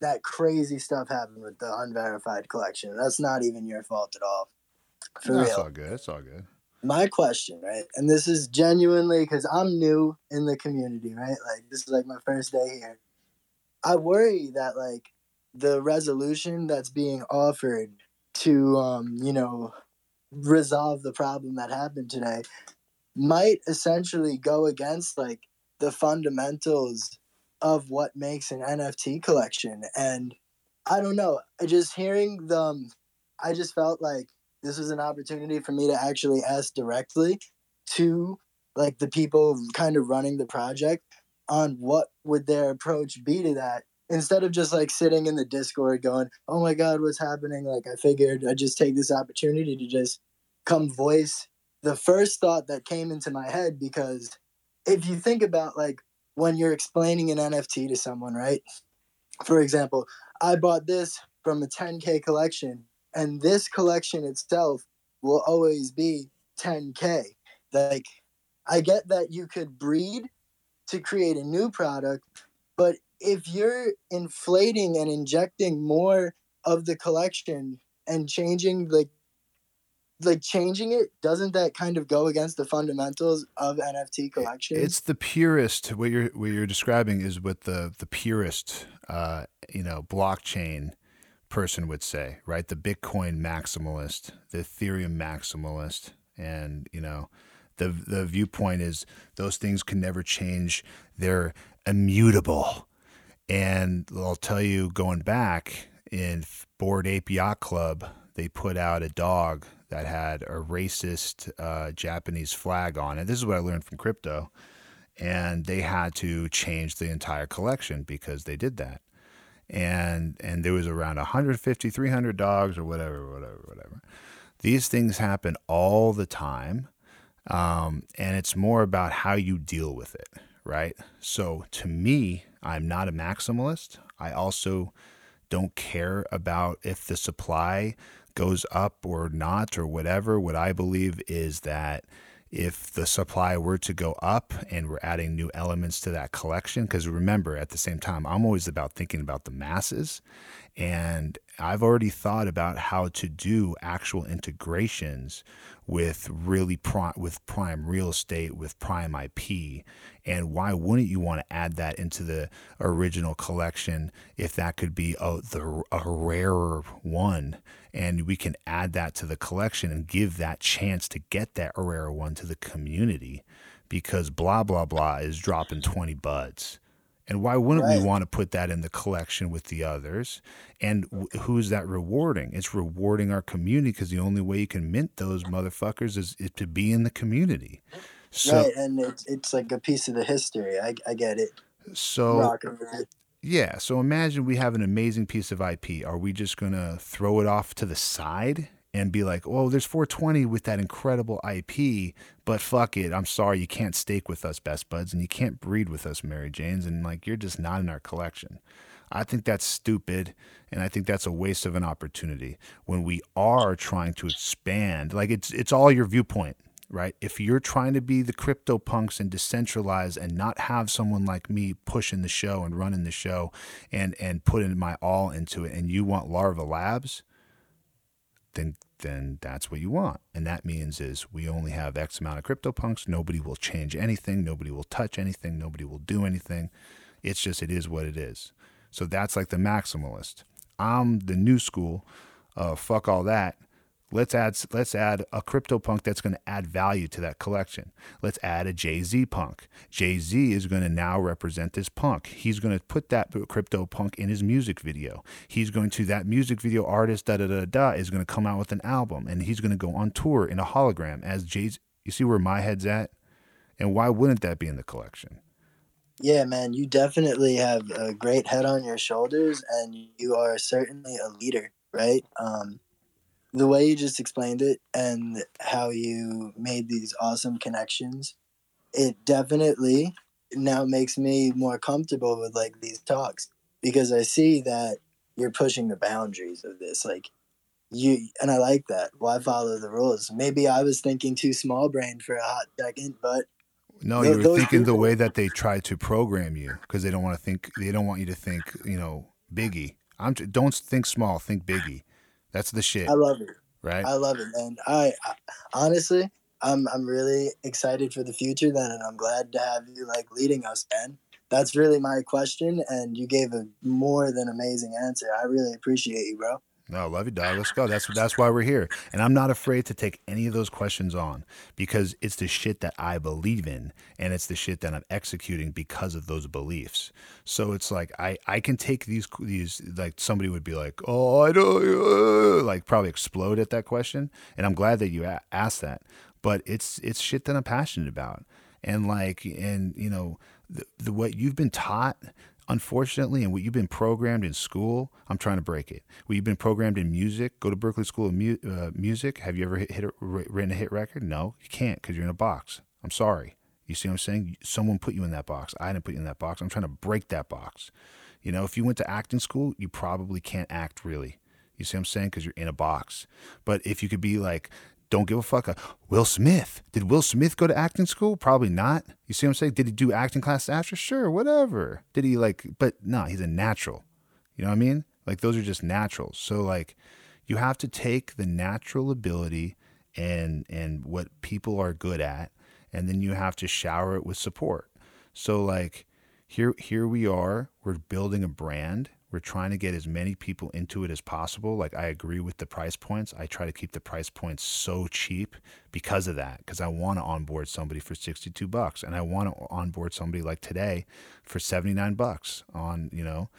that crazy stuff happened with the unverified collection. That's not even your fault at all. For No, real it's all good. It's all good. my question, right? And this is genuinely because I'm new in the community, right? Like this is like my first day here. I worry that like the resolution that's being offered to um, you know, resolve the problem that happened today might essentially go against like the fundamentals of what makes an NFT collection. And I don't know. Just hearing them I just felt like this was an opportunity for me to actually ask directly to like the people kind of running the project on what would their approach be to that instead of just like sitting in the discord going oh my god what's happening like i figured i'd just take this opportunity to just come voice the first thought that came into my head because if you think about like when you're explaining an nft to someone right? For example i bought this from a 10k collection and this collection itself will always be 10k like i get that you could breed to create a new product but if you're inflating and injecting more of the collection and changing like like changing it doesn't that kind of go against the fundamentals of nft collections It's the purest. What you're what you're describing is what the the purest, uh, you know, blockchain person would say, right? The Bitcoin maximalist, the Ethereum maximalist, and you know, the the viewpoint is those things can never change. They're immutable. And I'll tell you, going back in Bored Ape Yacht Club, they put out a dog that had a racist uh, Japanese flag on it. This is what I learned from crypto. And they had to change the entire collection because they did that. And and there was around 150, 300 dogs or whatever, whatever, whatever. These things happen all the time. Um, and it's more about how you deal with it, right? So to me, I'm not a maximalist. I also don't care about if the supply goes up or not or whatever. What I believe is that if the supply were to go up and we're adding new elements to that collection, because remember, at the same time, I'm always about thinking about the masses. And I've already thought about how to do actual integrations with really prime, with prime real estate, with prime IP. And why wouldn't you want to add that into the original collection if that could be a, the, a rarer one? And we can add that to the collection and give that chance to get that rarer one to the community because blah, blah, blah is dropping 20 buds. And why wouldn't right. we want to put that in the collection with the others? And who's that rewarding? It's rewarding our community because the only way you can mint those motherfuckers is, is to be in the community. So, right, and it's it's like a piece of the history. I I get it. So yeah, so imagine we have an amazing piece of IP. Are we just gonna throw it off to the side and be like, "Oh, there's 420 with that incredible IP, but fuck it, I'm sorry, you can't stake with us, Best Buds, and you can't breed with us, Mary Janes, and like you're just not in our collection." I think that's stupid, and I think that's a waste of an opportunity when we are trying to expand. Like it's it's all your viewpoint right? If you're trying to be the crypto punks and decentralize and not have someone like me pushing the show and running the show and and putting my all into it, and you want Larva Labs, then then that's what you want. And that means is we only have X amount of crypto punks. Nobody will change anything. Nobody will touch anything. Nobody will do anything. It's just it is what it is. So that's like the maximalist. I'm the new school. Uh, fuck all that. Let's add let's add a crypto punk that's going to add value to that collection. Let's add a Jay Z punk. Jay Z is going to now represent this punk. He's going to put that crypto punk in his music video. He's going to that music video artist da da da da is going to come out with an album and he's going to go on tour in a hologram as Jay. You see where my head's at, and why wouldn't that be in the collection? Yeah, man, you definitely have a great head on your shoulders, and you are certainly a leader, right? Um, the way you just explained it and how you made these awesome connections, it definitely now makes me more comfortable with like these talks because I see that you're pushing the boundaries of this. Like you and I like that. Why follow the rules? Maybe I was thinking too small brain for a hot second, but no, th- you were thinking people, the way that they try to program you because they don't want to think. They don't want you to think. You know, Biggie. I'm. Don't think small. Think Biggie. That's the shit. I love it. Right. I love it, man. I, I honestly, I'm I'm really excited for the future then, and I'm glad to have you like leading us, man. That's really my question, and you gave a more than amazing answer. I really appreciate you, bro. No, love you, dog. Let's go. That's that's why we're here, and I'm not afraid to take any of those questions on because it's the shit that I believe in, and it's the shit that I'm executing because of those beliefs. So it's like I I can take these these like somebody would be like, oh, I don't uh, like probably explode at that question, and I'm glad that you a- asked that. But it's it's shit that I'm passionate about, and like and you know the, the what you've been taught unfortunately, and what you've been programmed in school, I'm trying to break it. What you've been programmed in music, go to Berklee School of Mu- uh, Music. Have you ever hit, hit a, written a hit record? No, you can't because you're in a box. I'm sorry. You see what I'm saying? Someone put you in that box. I didn't put you in that box. I'm trying to break that box. You know, if you went to acting school, you probably can't act really. You see what I'm saying? Because you're in a box. But if you could be like don't give a fuck. Uh, Will Smith. Did Will Smith go to acting school? Probably not. You see what I'm saying? Did he do acting class after? Sure, whatever. Did he like, but no, he's a natural. You know what I mean? Like those are just naturals. So like you have to take the natural ability and and what people are good at and then you have to shower it with support. So like here here we are, we're building a brand we're trying to get as many people into it as possible. Like I agree with the price points. I try to keep the price points so cheap because of that. Because I want to onboard somebody for sixty-two bucks, and I want to onboard somebody like today for seventy-nine bucks. On you know,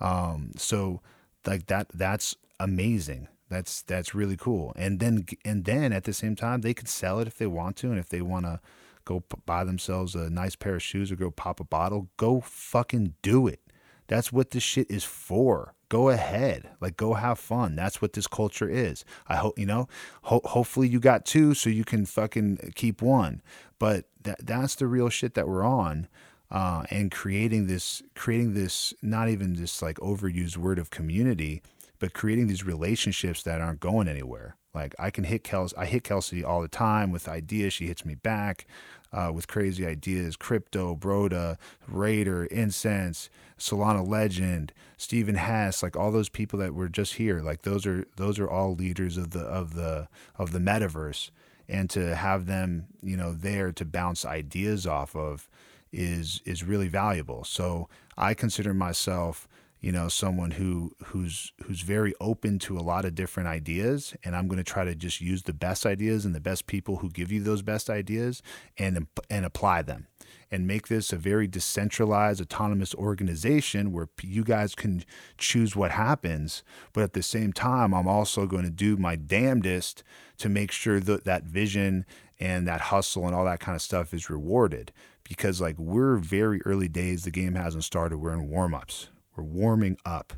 um, so like that. That's amazing. That's that's really cool. And then and then at the same time, they could sell it if they want to, and if they want to go buy themselves a nice pair of shoes or go pop a bottle, go fucking do it that's what this shit is for. Go ahead. Like, go have fun. That's what this culture is. I hope, you know, ho- hopefully you got two so you can fucking keep one. But that, that's the real shit that we're on. uh, and creating this creating this not even this like overused word of community, but creating these relationships that aren't going anywhere. Like I can hit Kelsey, I hit Kelsey all the time with ideas. She hits me back uh, with crazy ideas. Crypto, Broda, Raider, Incense, Solana Legend, Stephen Hess, like all those people that were just here. Like those are those are all leaders of the of the of the metaverse, and to have them, you know, there to bounce ideas off of is is really valuable. So I consider myself you know someone who who's who's very open to a lot of different ideas and i'm going to try to just use the best ideas and the best people who give you those best ideas and and apply them. And make this a very decentralized autonomous organization where you guys can choose what happens but at the same time i'm also going to do my damnedest to make sure that that vision and that hustle and all that kind of stuff is rewarded. Because like we're very early days the game hasn't started we're in warm-ups we're warming up.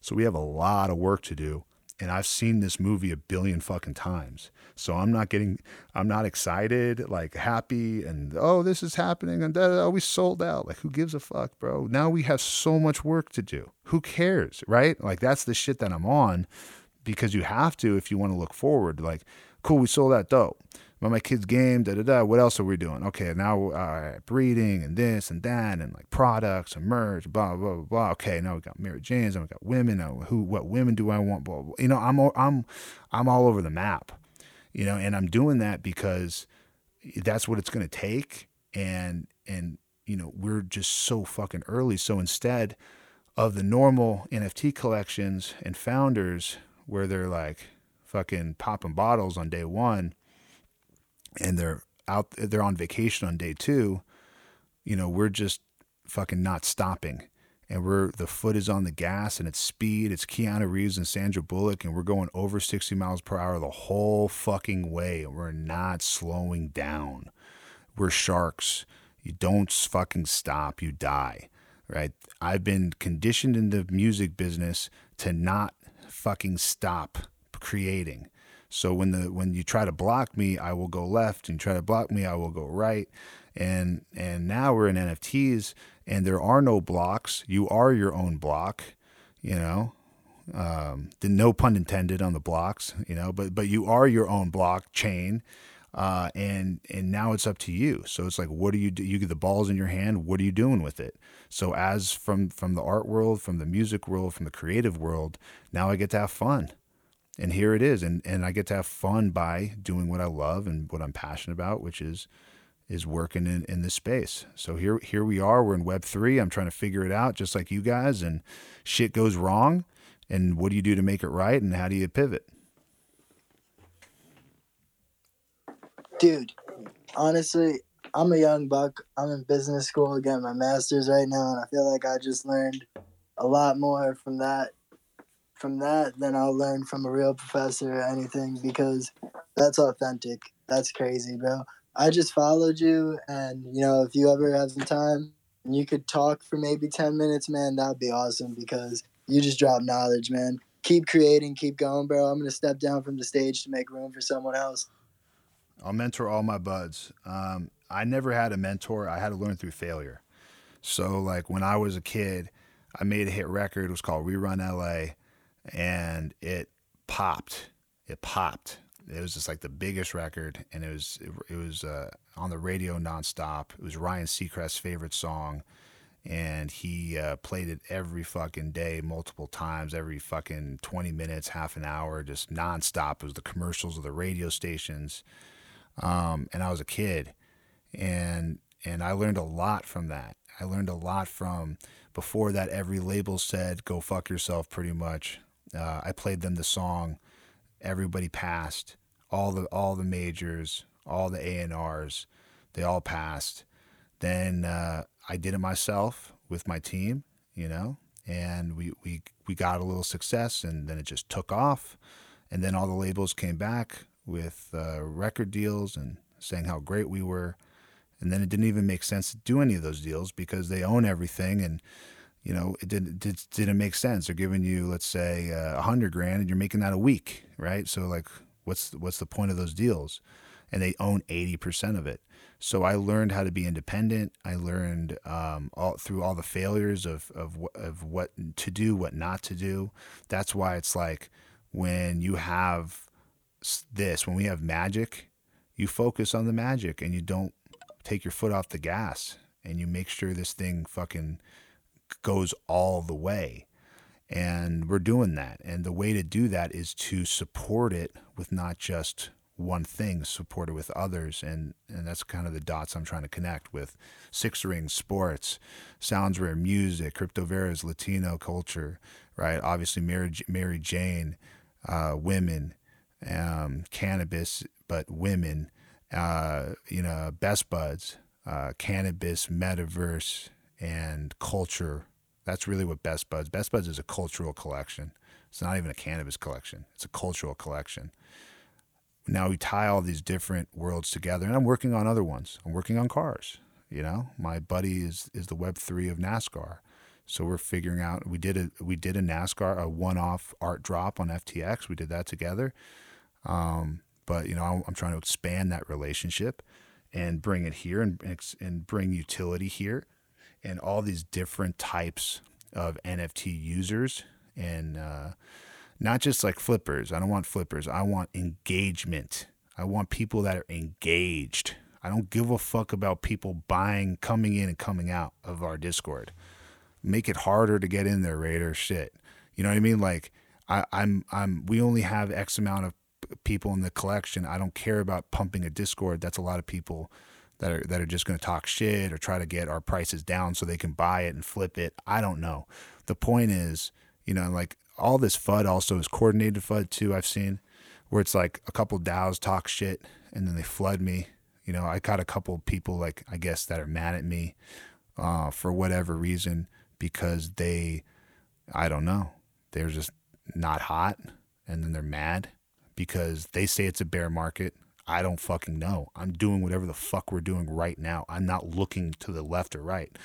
So we have a lot of work to do. And I've seen this movie a billion fucking times. So I'm not getting, I'm not excited, like happy, and oh, this is happening, and we sold out. Like, who gives a fuck, bro? Now we have so much work to do. Who cares, right? Like, that's the shit that I'm on because you have to if you want to look forward. Like, cool, we sold out dope about my kid's game, da da da. What else are we doing? Okay, now uh, breeding and this and that and like products and merch, blah blah blah. blah. Okay, now we got Mary Jane's and we got women. Now who, what women do I want? Blah, blah. You know, I'm I'm I'm all over the map. You know, and I'm doing that because that's what it's going to take. And and you know, we're just so fucking early. So instead of the normal NFT collections and founders where they're like fucking popping bottles on day one and they're out they're on vacation on day two, you know, we're just fucking not stopping. And we're the foot is on the gas and it's speed. It's Keanu Reeves and Sandra Bullock, and we're going over 60 miles per hour the whole fucking way. And we're not slowing down. We're sharks. You don't fucking stop, you die. Right? I've been conditioned in the music business to not fucking stop creating. So when the when you try to block me, I will go left, and try to block me, I will go right. And and now we're in NFTs, and there are no blocks. You are your own block, you know. Um, no pun intended on the blocks, you know. But but you are your own blockchain. Uh, and and now it's up to you. So it's like, what do you do? You get the balls in your hand. What are you doing with it? So as from from the art world, from the music world, from the creative world, now I get to have fun and here it is and and I get to have fun by doing what I love and what I'm passionate about which is is working in, in this space. So here here we are, we're in web 3. I'm trying to figure it out just like you guys and shit goes wrong and what do you do to make it right and how do you pivot? Dude, honestly, I'm a young buck. I'm in business school getting my master's right now and I feel like I just learned a lot more from that from that than I'll learn from a real professor or anything because that's authentic. That's crazy, bro. I just followed you, and you know, if you ever have some time and you could talk for maybe 10 minutes, man, that'd be awesome because you just drop knowledge, man. Keep creating, keep going, bro. I'm gonna step down from the stage to make room for someone else. I'll mentor all my buds. Um, I never had a mentor. I had to learn through failure. So, like when I was a kid, I made a hit record. It was called Rerun LA and it popped. It popped. It was just like the biggest record, and it was it, it was uh, on the radio nonstop. It was Ryan Seacrest's favorite song, and he uh, played it every fucking day, multiple times, every fucking twenty minutes, half an hour, just nonstop. It was the commercials of the radio stations, um, and I was a kid, and and I learned a lot from that. I learned a lot from before that. Every label said, "Go fuck yourself," pretty much. Uh, I played them the song. Everybody passed. All the all the majors, all the A and R's, they all passed. Then uh, I did it myself with my team, you know, and we, we we got a little success, and then it just took off. And then all the labels came back with uh, record deals and saying how great we were. And then it didn't even make sense to do any of those deals because they own everything and you know, it didn't did, didn't make sense. They're giving you, let's say, uh, a uh, hundred grand, and you're making that a week, right? So like, what's what's the point of those deals? and they own 80% of it. So I learned how to be independent. I learned um, all through all the failures of, of, of what to do, what not to do. That's why it's like when you have this, when we have magic, you focus on the magic and you don't take your foot off the gas and you make sure this thing fucking goes all the way. And we're doing that. And the way to do that is to support it with not just one thing, support it with others. And, and that's kind of the dots I'm trying to connect with Six Rings, sports, Sounds Rare music, Crypto Vera's Latino culture, right? Obviously, Mary, Mary Jane, uh, women, um, cannabis, but women, uh, you know, Best Buds, uh, cannabis, metaverse, and culture. That's really what Best Buds. Best Buds is a cultural collection. It's not even a cannabis collection. It's a cultural collection. Now we tie all these different worlds together, and I'm working on other ones. I'm working on cars. You know, my buddy is is the Web three of NASCAR, so we're figuring out. We did a we did a NASCAR a one off art drop on FTX. We did that together. Um, but you know, I'm, I'm trying to expand that relationship and bring it here and and bring utility here and all these different types of NFT users and uh, not just like flippers. I don't want flippers. I want engagement. I want people that are engaged. I don't give a fuck about people buying, coming in and coming out of our Discord. Make it harder to get in there, Raider. Shit, you know what I mean? Like I, I'm, I'm. We only have X amount of people in the collection. I don't care about pumping a Discord. That's a lot of people that are that are just going to talk shit or try to get our prices down so they can buy it and flip it. I don't know. The point is, you know, like all this FUD also is coordinated FUD too. I've seen where it's like a couple DAOs talk shit and then they flood me. You know, I got a couple people like I guess that are mad at me uh, for whatever reason because they, I don't know, they're just not hot and then they're mad because they say it's a bear market. I don't fucking know. I'm doing whatever the fuck we're doing right now. I'm not looking to the left or right.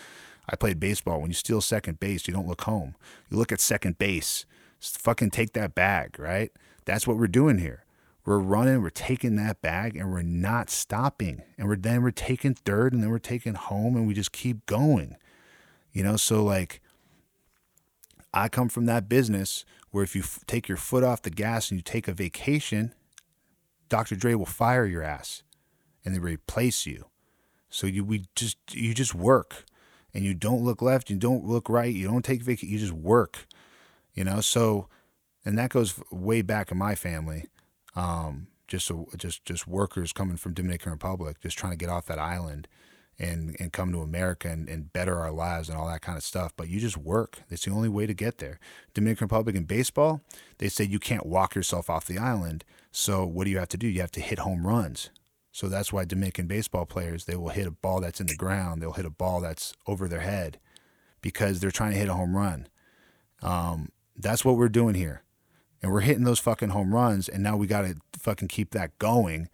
I played baseball. When you steal second base, you don't look home. You look at second base. Just fucking take that bag, right? That's what we're doing here. We're running, we're taking that bag, and we're not stopping. And we're then we're taking third, and then we're taking home, and we just keep going. You know, so like I come from that business where if you f- take your foot off the gas and you take a vacation, Dr. Dre will fire your ass and they replace you. So you we just you just work and you don't look left, you don't look right, you don't take vacation, you just work. You know, so and that goes way back in my family. Um, just so just just workers coming from Dominican Republic, just trying to get off that island and and come to America and, and better our lives and all that kind of stuff. But you just work. That's the only way to get there. Dominican Republic in baseball, they say you can't walk yourself off the island. So what do you have to do? You have to hit home runs. So that's why Dominican baseball players they will hit a ball that's in the ground. They'll hit a ball that's over their head because they're trying to hit a home run. Um, that's what we're doing here, and we're hitting those fucking home runs. And now we got to fucking keep that going.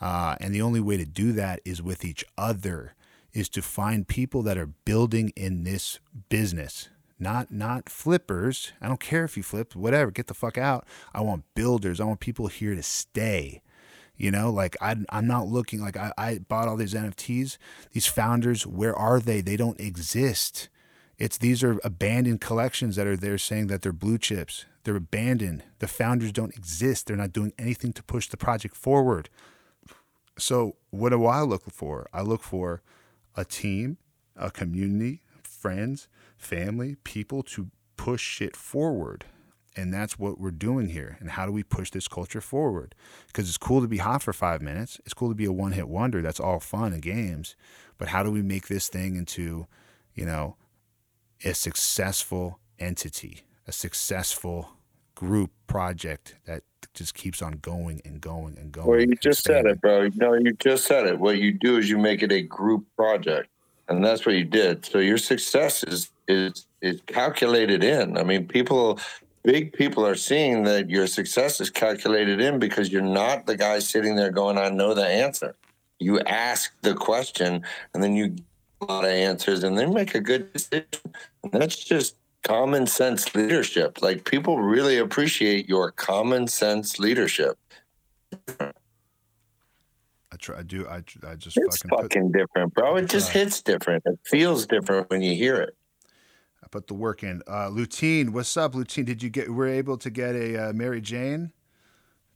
Uh, and the only way to do that is with each other is to find people that are building in this business. Not not flippers. I don't care if you flip whatever get the fuck out. I want builders. I want people here to stay. You know like I, i'm not looking like I, I bought all these nfts these founders where are they? They don't exist. It's these are abandoned collections that are there saying that they're blue chips. They're abandoned. The founders don't exist. They're not doing anything to push the project forward. So what do i look for? I look for a team, a community, friends, family, people to push shit forward. And that's what we're doing here. And how do we push this culture forward? Because it's cool to be hot for five minutes. It's cool to be a one hit wonder. That's all fun and games. But how do we make this thing into, you know, a successful entity, a successful group project that just keeps on going and going and going? Well, you just said it, bro. No, you just said it. What you do is you make it a group project, and that's what you did. So your success is is is calculated in. I mean, people, big people are seeing that your success is calculated in because you're not the guy sitting there going, "I know the answer." You ask the question, and then you get a lot of answers, and then make a good decision. And that's just common sense leadership. Like people really appreciate your common sense leadership. I try. I do. I, I just It's fucking, fucking different, bro. It just hits different. It feels different when you hear it. I put the work in. Uh, Lutine, what's up, Lutine? Did you get? Were able to get a uh, Mary Jane?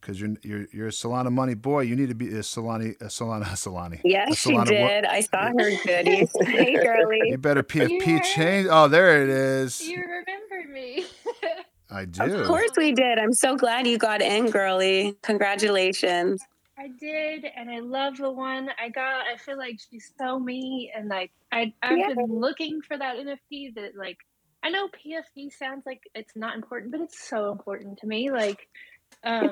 Because you're you're you're a Solana money boy. You need to be a Solani a Solana Solani. Yes, she Solana what- did. I saw her goodies. hey, girlie. You better PFP You change. Oh, there it is. You remembered me. I do. Of course we did. I'm so glad you got in, girly. Congratulations. I did, and I love the one I got. I feel like she's so me, and like I I've Yeah. been looking for that NFT that like I know PFP sounds like it's not important, but it's so important to me. Like, um,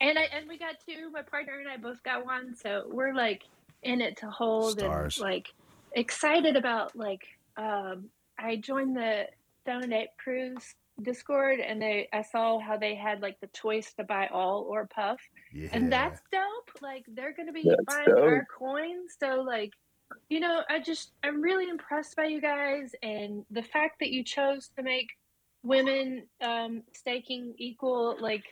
and I and we got two. My partner and I both got one, so we're like in it to hold Stars. and like excited about like um I joined the Stoned Ape Crew's Discord and they I saw how they had like the choice to buy all or puff. Yeah. And that's dope. Like they're gonna be That's buying our dope. coins. So like you know, I just I'm really impressed by you guys and the fact that you chose to make women um staking equal like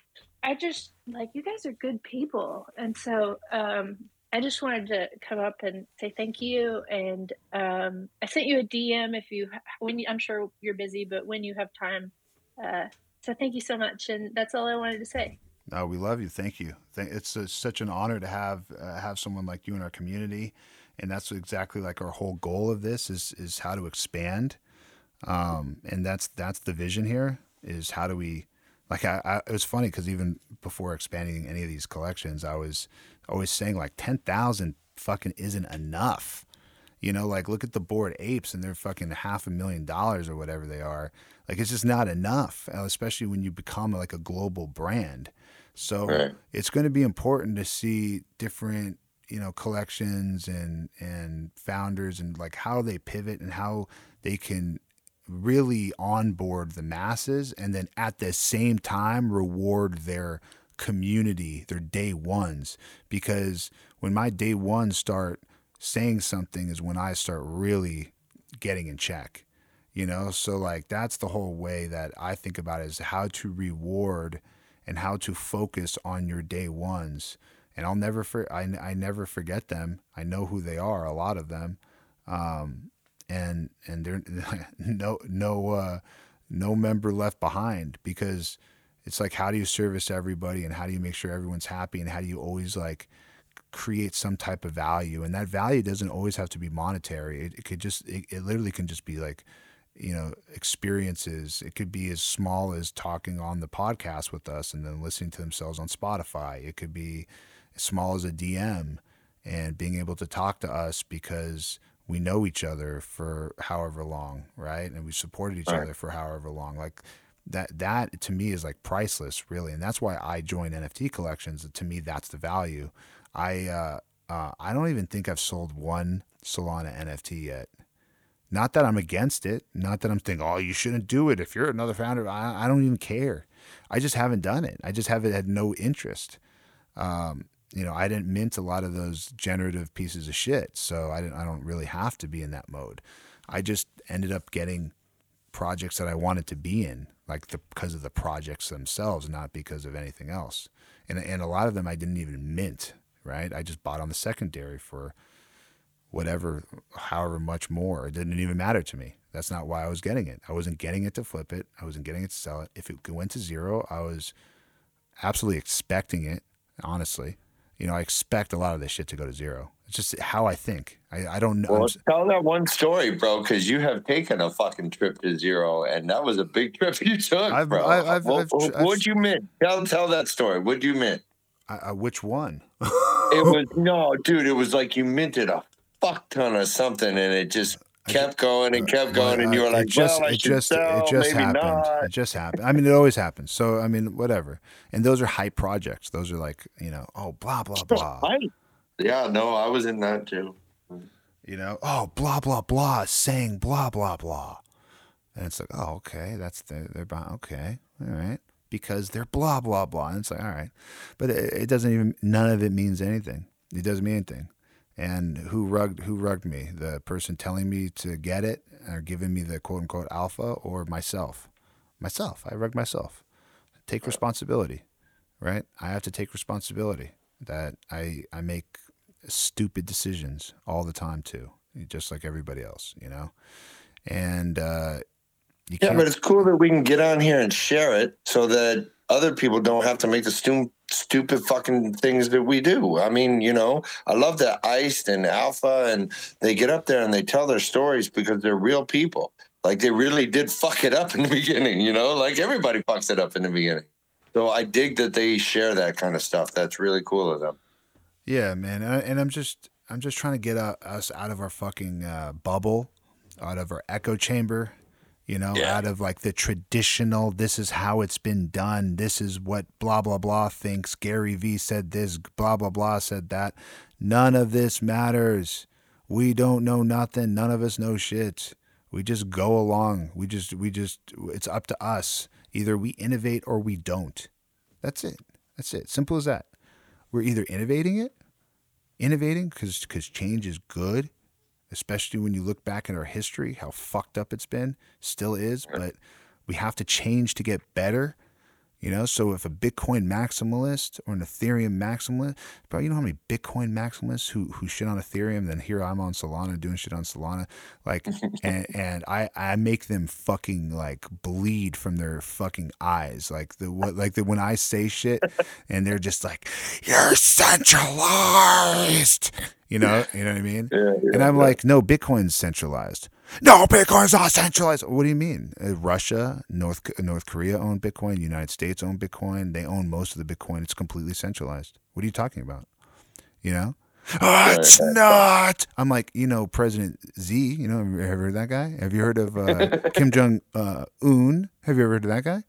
I just like you guys are good people. And so um I just wanted to come up and say thank you and um I sent you a DM if you when you, I'm sure you're busy but when you have time uh so thank you so much and that's all I wanted to say. No, we love you. Thank you. It's such an honor to have uh, have someone like you in our community, and that's exactly like our whole goal of this is is how to expand, um, and that's that's the vision here is how do we like I, I it was funny because even before expanding any of these collections, I was always saying like ten thousand fucking isn't enough. You know, like look at the Bored Apes and they're fucking half a million dollars or whatever they are. Like it's just not enough, uh, especially when you become like a global brand. So Right. it's going to be important to see different, you know, collections and and founders and like how they pivot and how they can really onboard the masses and then at the same time reward their community, their day ones. Because when my day ones start saying something is when I start really getting in check. You know, so like that's the whole way that I think about it is how to reward and how to focus on your day ones. And I'll never for I, I never forget them. I know who they are, a lot of them. Um, and and they're no no uh, no member left behind because it's like how do you service everybody and how do you make sure everyone's happy and how do you always like create some type of value? And that value doesn't always have to be monetary. It, it could just it, it literally can just be like you know experiences. It could be as small as talking on the podcast with us and then listening to themselves on spotify. It could be as small as a dm and being able to talk to us because we know each other for however long right? And we supported each Right. other for however long. Like that that to me is like priceless really. And that's why i joined nft collections. To me that's the value. I uh, uh i don't even think i've sold one solana nft yet. Not that i'm against it. Not that i'm thinking oh you shouldn't do it if you're another founder. I, I don't even care. I just haven't done it. I just haven't had no interest. Um you know i didn't mint a lot of those generative pieces of shit so i didn't i don't really have to be in that mode i just ended up getting projects that I wanted to be in, like the, because of the projects themselves, not because of anything else. And and a lot of them I didn't even mint, right? I just bought on the secondary for whatever, however much more. It didn't even matter to me. That's not why I was getting it. I wasn't getting it to flip it. I wasn't getting it to sell it. If it went to zero, I was absolutely expecting it. Honestly, you know, I expect a lot of this shit to go to zero. It's just how I think. I, I don't know. Well, tell that one story, bro, because you have taken a fucking trip to zero, and that was a big trip you took, I've- bro. I've- what, I've I've- would you mint? Tell tell that story. What'd you I, which one? It was no, dude. It was like you minted a fuck ton of something, and it just kept going and kept going, and you were like, it just, "Well, I it should just, sell, it just maybe happened. not." It just happened. I mean, it always happens. So, I mean, whatever. And those are hype projects. Those are like, you know, oh, blah blah blah. Yeah, no, I was in that too. You know, oh, blah blah blah, saying blah blah blah. And it's like, oh, okay, that's the, they're okay, all right, because they're blah blah blah. And it's like, all right, but it, it doesn't even. None of it means anything. It doesn't mean anything. And who rugged who rugged me? The person telling me to get it or giving me the quote unquote alpha, or myself? Myself. I rugged myself. Take responsibility, right? I have to take responsibility that I I make stupid decisions all the time too, just like everybody else, you know. And uh, you Yeah, but it's cool that we can get on here and share it so that other people don't have to make the stu- stupid fucking things that we do. I mean, you know, I love that Iced and Alpha and they get up there and they tell their stories because they're real people. Like they really did fuck it up in the beginning, you know, like everybody fucks it up in the beginning. So I dig that they share that kind of stuff. That's really cool of them. Yeah, man, and, I'm just I'm just trying to get us out of our fucking uh, bubble, out of our echo chamber, you know, out of like the traditional. This is how it's been done. This is what blah blah blah thinks. Gary V said this. Blah blah blah said that. None of this matters. We don't know nothing. None of us know shit. We just go along. We just we just it's up to us. Either we innovate or we don't. That's it. That's it. Simple as that. We're either innovating it innovating because change is good, especially when you look back at our history, how fucked up it's been, still is, but we have to change to get better. You know, so if a Bitcoin maximalist or an Ethereum maximalist, bro, you know how many Bitcoin maximalists who who shit on Ethereum, then here I'm on Solana doing shit on Solana, like, and and I I make them fucking like bleed from their fucking eyes, like the what like the when I say shit, and they're just like, you're centralized, you know, you know what I mean? and I'm like, no, Bitcoin's centralized. No, Bitcoin's not centralized. What do you mean? Uh, Russia, North North Korea own Bitcoin. United States own Bitcoin. They own most of the Bitcoin. It's completely centralized. What are you talking about? You know? Oh, it's not. I'm like, you know, President Xi. You know, have you ever heard of that guy? Have you heard of uh, Kim Jong uh, Un? Have you ever heard of that guy?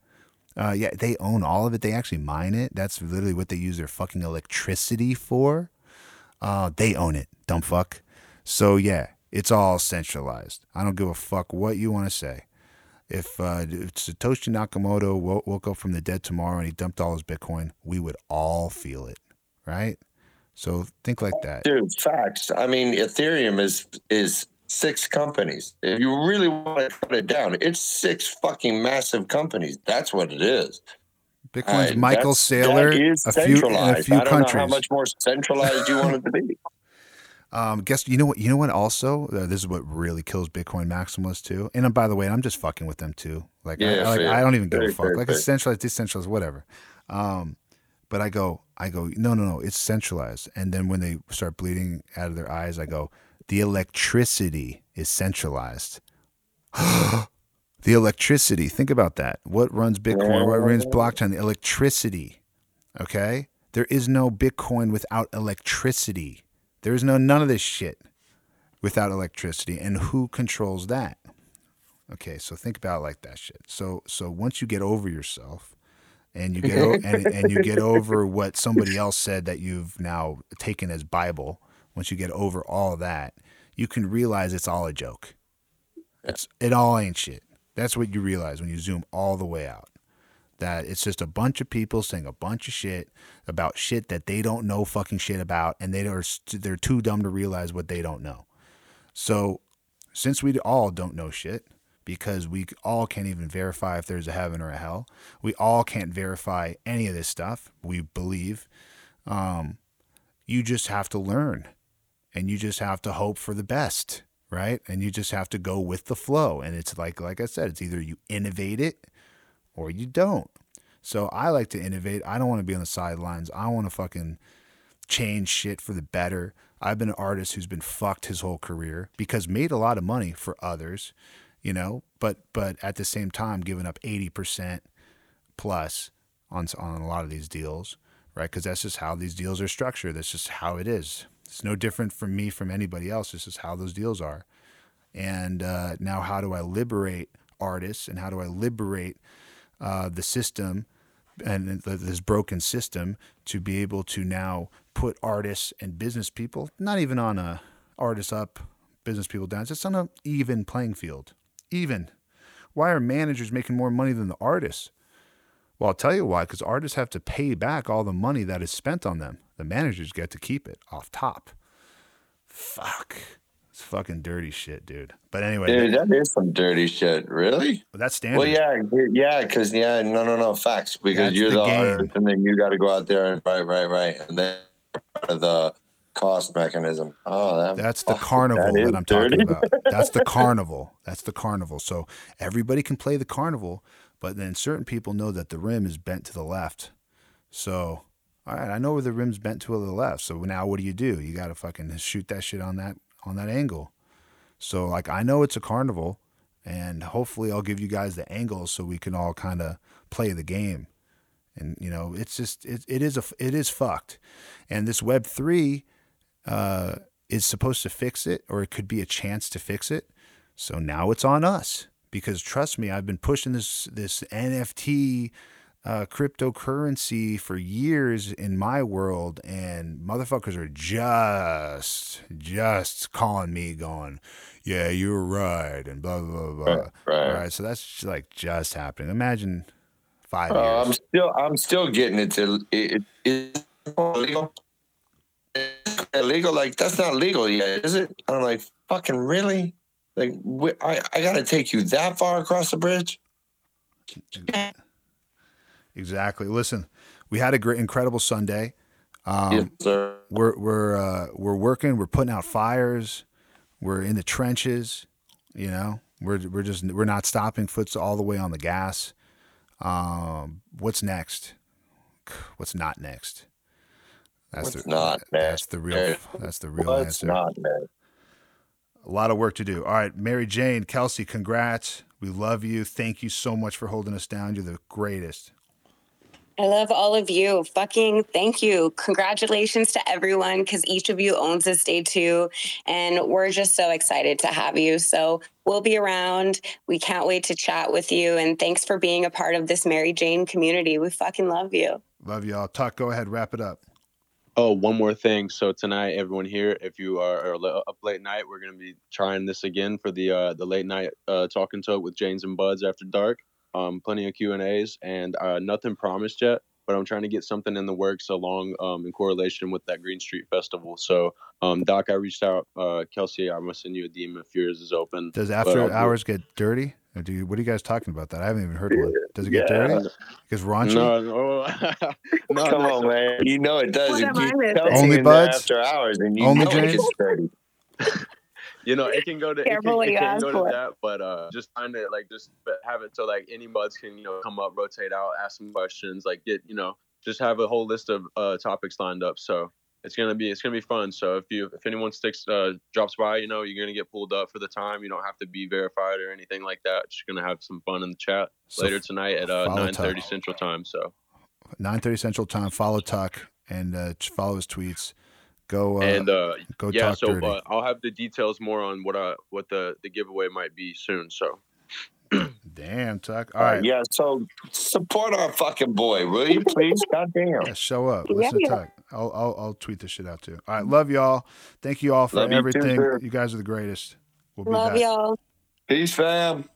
Uh, yeah, they own all of it. They actually mine it. That's literally what they use their fucking electricity for. Uh, they own it, dumb fuck. So yeah, it's all centralized. I don't give a fuck what you want to say. If, uh, if Satoshi Nakamoto wo- woke up from the dead tomorrow and he dumped all his Bitcoin, we would all feel it, right? So think like that. Dude, facts. I mean, Ethereum is is six companies. If you really want to cut it down, it's six fucking massive companies. That's what it is. Bitcoin's Uh, Michael Saylor, a few in a few I don't know how countries. much more centralized you want it to be. Um, guess you know what? You know what? Also, uh, this is what really kills Bitcoin maximalists too. And uh, by the way, I'm just fucking with them too. Like, I, Yeah, I, like. I don't even give a fuck. fair, like, fair. it's centralized, decentralized, whatever. Um, but I go, I go, no, no, no, it's centralized. And then when they start bleeding out of their eyes, I go, the electricity is centralized. the electricity. Think about that. What runs Bitcoin? What runs blockchain? The electricity. Okay. There is no Bitcoin without electricity. There is no none of this shit without electricity. And who controls that? Okay, so think about it like that shit. So so once you get over yourself and you get o- and, and you get over what somebody else said that you've now taken as Bible, once you get over all that, you can realize it's all a joke. It's it all ain't shit. That's what you realize when you zoom all the way out. That it's just a bunch of people saying a bunch of shit about shit that they don't know fucking shit about, and they are they're too dumb to realize what they don't know. So, since we all don't know shit, because we all can't even verify if there's a heaven or a hell, we all can't verify any of this stuff. We believe. Um, you just have to learn, and you just have to hope for the best, right? And you just have to go with the flow. And it's like, like I said, it's either you innovate it or you don't. So I like to innovate. I don't want to be on the sidelines. I want to fucking change shit for the better. I've been an artist who's been fucked his whole career because made a lot of money for others, you know, but but at the same time giving up 80% plus on on a lot of these deals, right? Cuz that's just how these deals are structured. That's just how it is. It's no different from me from anybody else. This is how those deals are. And uh, now, how do I liberate artists and how do I liberate uh, the system and this broken system to be able to now put artists and business people, not even on a artists up, business people down, it's just on an even playing field. Even. Why are managers making more money than the artists? Well, I'll tell you why, because artists have to pay back all the money that is spent on them. The managers get to keep it off top. Fuck. It's fucking dirty shit, dude. But anyway, Dude, that is some dirty shit. Really? that's standard. Well, yeah, yeah, because yeah, no, no, no, facts. Because That's you're the the, artist, and then you got to go out there and right, right, right, and then the cost mechanism. Oh, that, That's the fuck, carnival that that, I'm talking about. That's the carnival. That's the carnival. So everybody can play the carnival, but then certain people know that the rim is bent to the left. So, all right, I know where the rim's bent to the left. So now what do you do? You got to fucking shoot that shit on that on that angle. So like I know it's a carnival, and hopefully I'll give you guys the angles so we can all kind of play the game. And you know, it's just it, it is a it is fucked. And this Web three uh, is supposed to fix it, or it could be a chance to fix it. So now it's on us because trust me, I've been pushing this this NFT uh, cryptocurrency for years in my world, and motherfuckers are just just calling me, going, "Yeah, you're right," and blah blah blah. Right, right. All right, so that's like just happening. Imagine five Uh, I'm still, I'm still getting it to it. illegal. Illegal? Like that's not legal yet, is it? I'm like, fucking really? Like, I, I gotta take you that far across the bridge? Exactly. Listen, we had a great, incredible Sunday. Um, yes, sir. we're we're uh, we're working. We're putting out fires. We're in the trenches. You know, we're we're just we're not stopping. Foot's all the way on the gas. Um, what's next? What's not next? That's What's the not that's next? the real that's the real What's answer. not next? A lot of work to do. All right, Mary Jane, Kelsey, congrats. We love you. Thank you so much for holding us down. You're the greatest. I love all of you. Fucking thank you. Congratulations to everyone because each of you owns this day too. And we're just so excited to have you. So we'll be around. We can't wait to chat with you. And thanks for being a part of this Mary Jane community. We fucking love you. Love y'all. Tuck, go ahead, wrap it up. Oh, one more thing. So tonight, everyone here, if you are, are up late night, we're gonna be trying this again for the uh, the late night uh, talking talk with James and Buds after dark. Um, plenty of Q and A's, and uh, nothing promised yet. But I'm trying to get something in the works along um, in correlation with that Green Street Festival. So, um, Doc, I reached out. Uh, Kelsey, I'm gonna send you a DM if yours is open. Does after I'll do- hours get dirty? Or do you, what are you guys talking about? That I haven't even heard one. Does it get Yeah. dirty? Because raunchy. No, no, no, Come no. on, man. You know it does. You am I keep missing? Kelsey Only in there buds? after hours, and you Only know it gets dirty. you know it can go to it can, it can go for. to that but uh just find it like just have it so like any buds can you know come up rotate out ask some questions like get you know just have a whole list of uh topics lined up so it's gonna be it's gonna be fun so if you if anyone sticks uh drops by you know you're gonna get pulled up for the time you don't have to be verified or anything like that just gonna have some fun in the chat So later tonight at uh follow 9 30 central time so 9:30 Central Time. Follow Tuck and uh, follow his tweets. Go uh, and uh go yeah talk so dirty. uh, i'll have the details more on what uh what the the giveaway might be soon so Damn, Tuck. All right. Yeah. So support our fucking boy, will you please? God damn. Yeah, show up. Yeah, Listen to yeah. Tuck. I'll, I'll I'll tweet this shit out too. All right, love y'all. Thank you all for Love you too, everything. you guys are the greatest. We'll be Love back. y'all. Peace, fam.